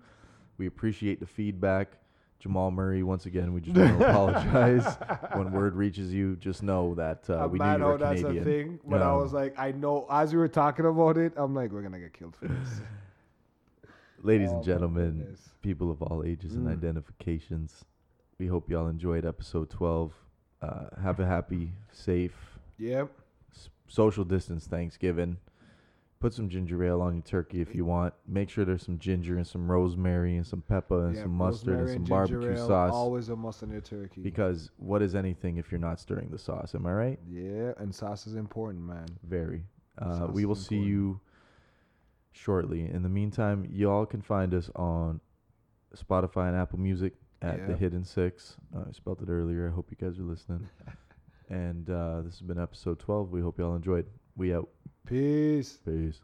We appreciate the feedback. Jamal Murray, once again, we just want to apologize. When word reaches you, just know that uh, we knew
mad
you were
that's
Canadian.
a thing, but I
Um,
was like, I know. As we were talking about it, I'm like, we're gonna get killed for this.
Ladies
Oh,
and gentlemen, people of all ages and
Mm.
identifications, we hope y'all enjoyed episode 12. Uh, have a happy, safe,
Yep.
s- social distance Thanksgiving. Put some ginger ale on your turkey if you want. Make sure there's some ginger and some rosemary and some pepper and
Yeah,
some mustard and some barbecue
ale,
sauce.
Always a must in your turkey.
Because what is anything if you're not stirring the sauce? Am I right?
yeah, and sauce is important, man.
Very. Uh, we will see you shortly. In the meantime, y'all can find us on Spotify and Apple Music at The Hidden Six. Uh, I spelled it earlier. I hope you guys are listening. and uh, this has been episode 12. We hope y'all enjoyed. We out.
Peace.
Peace.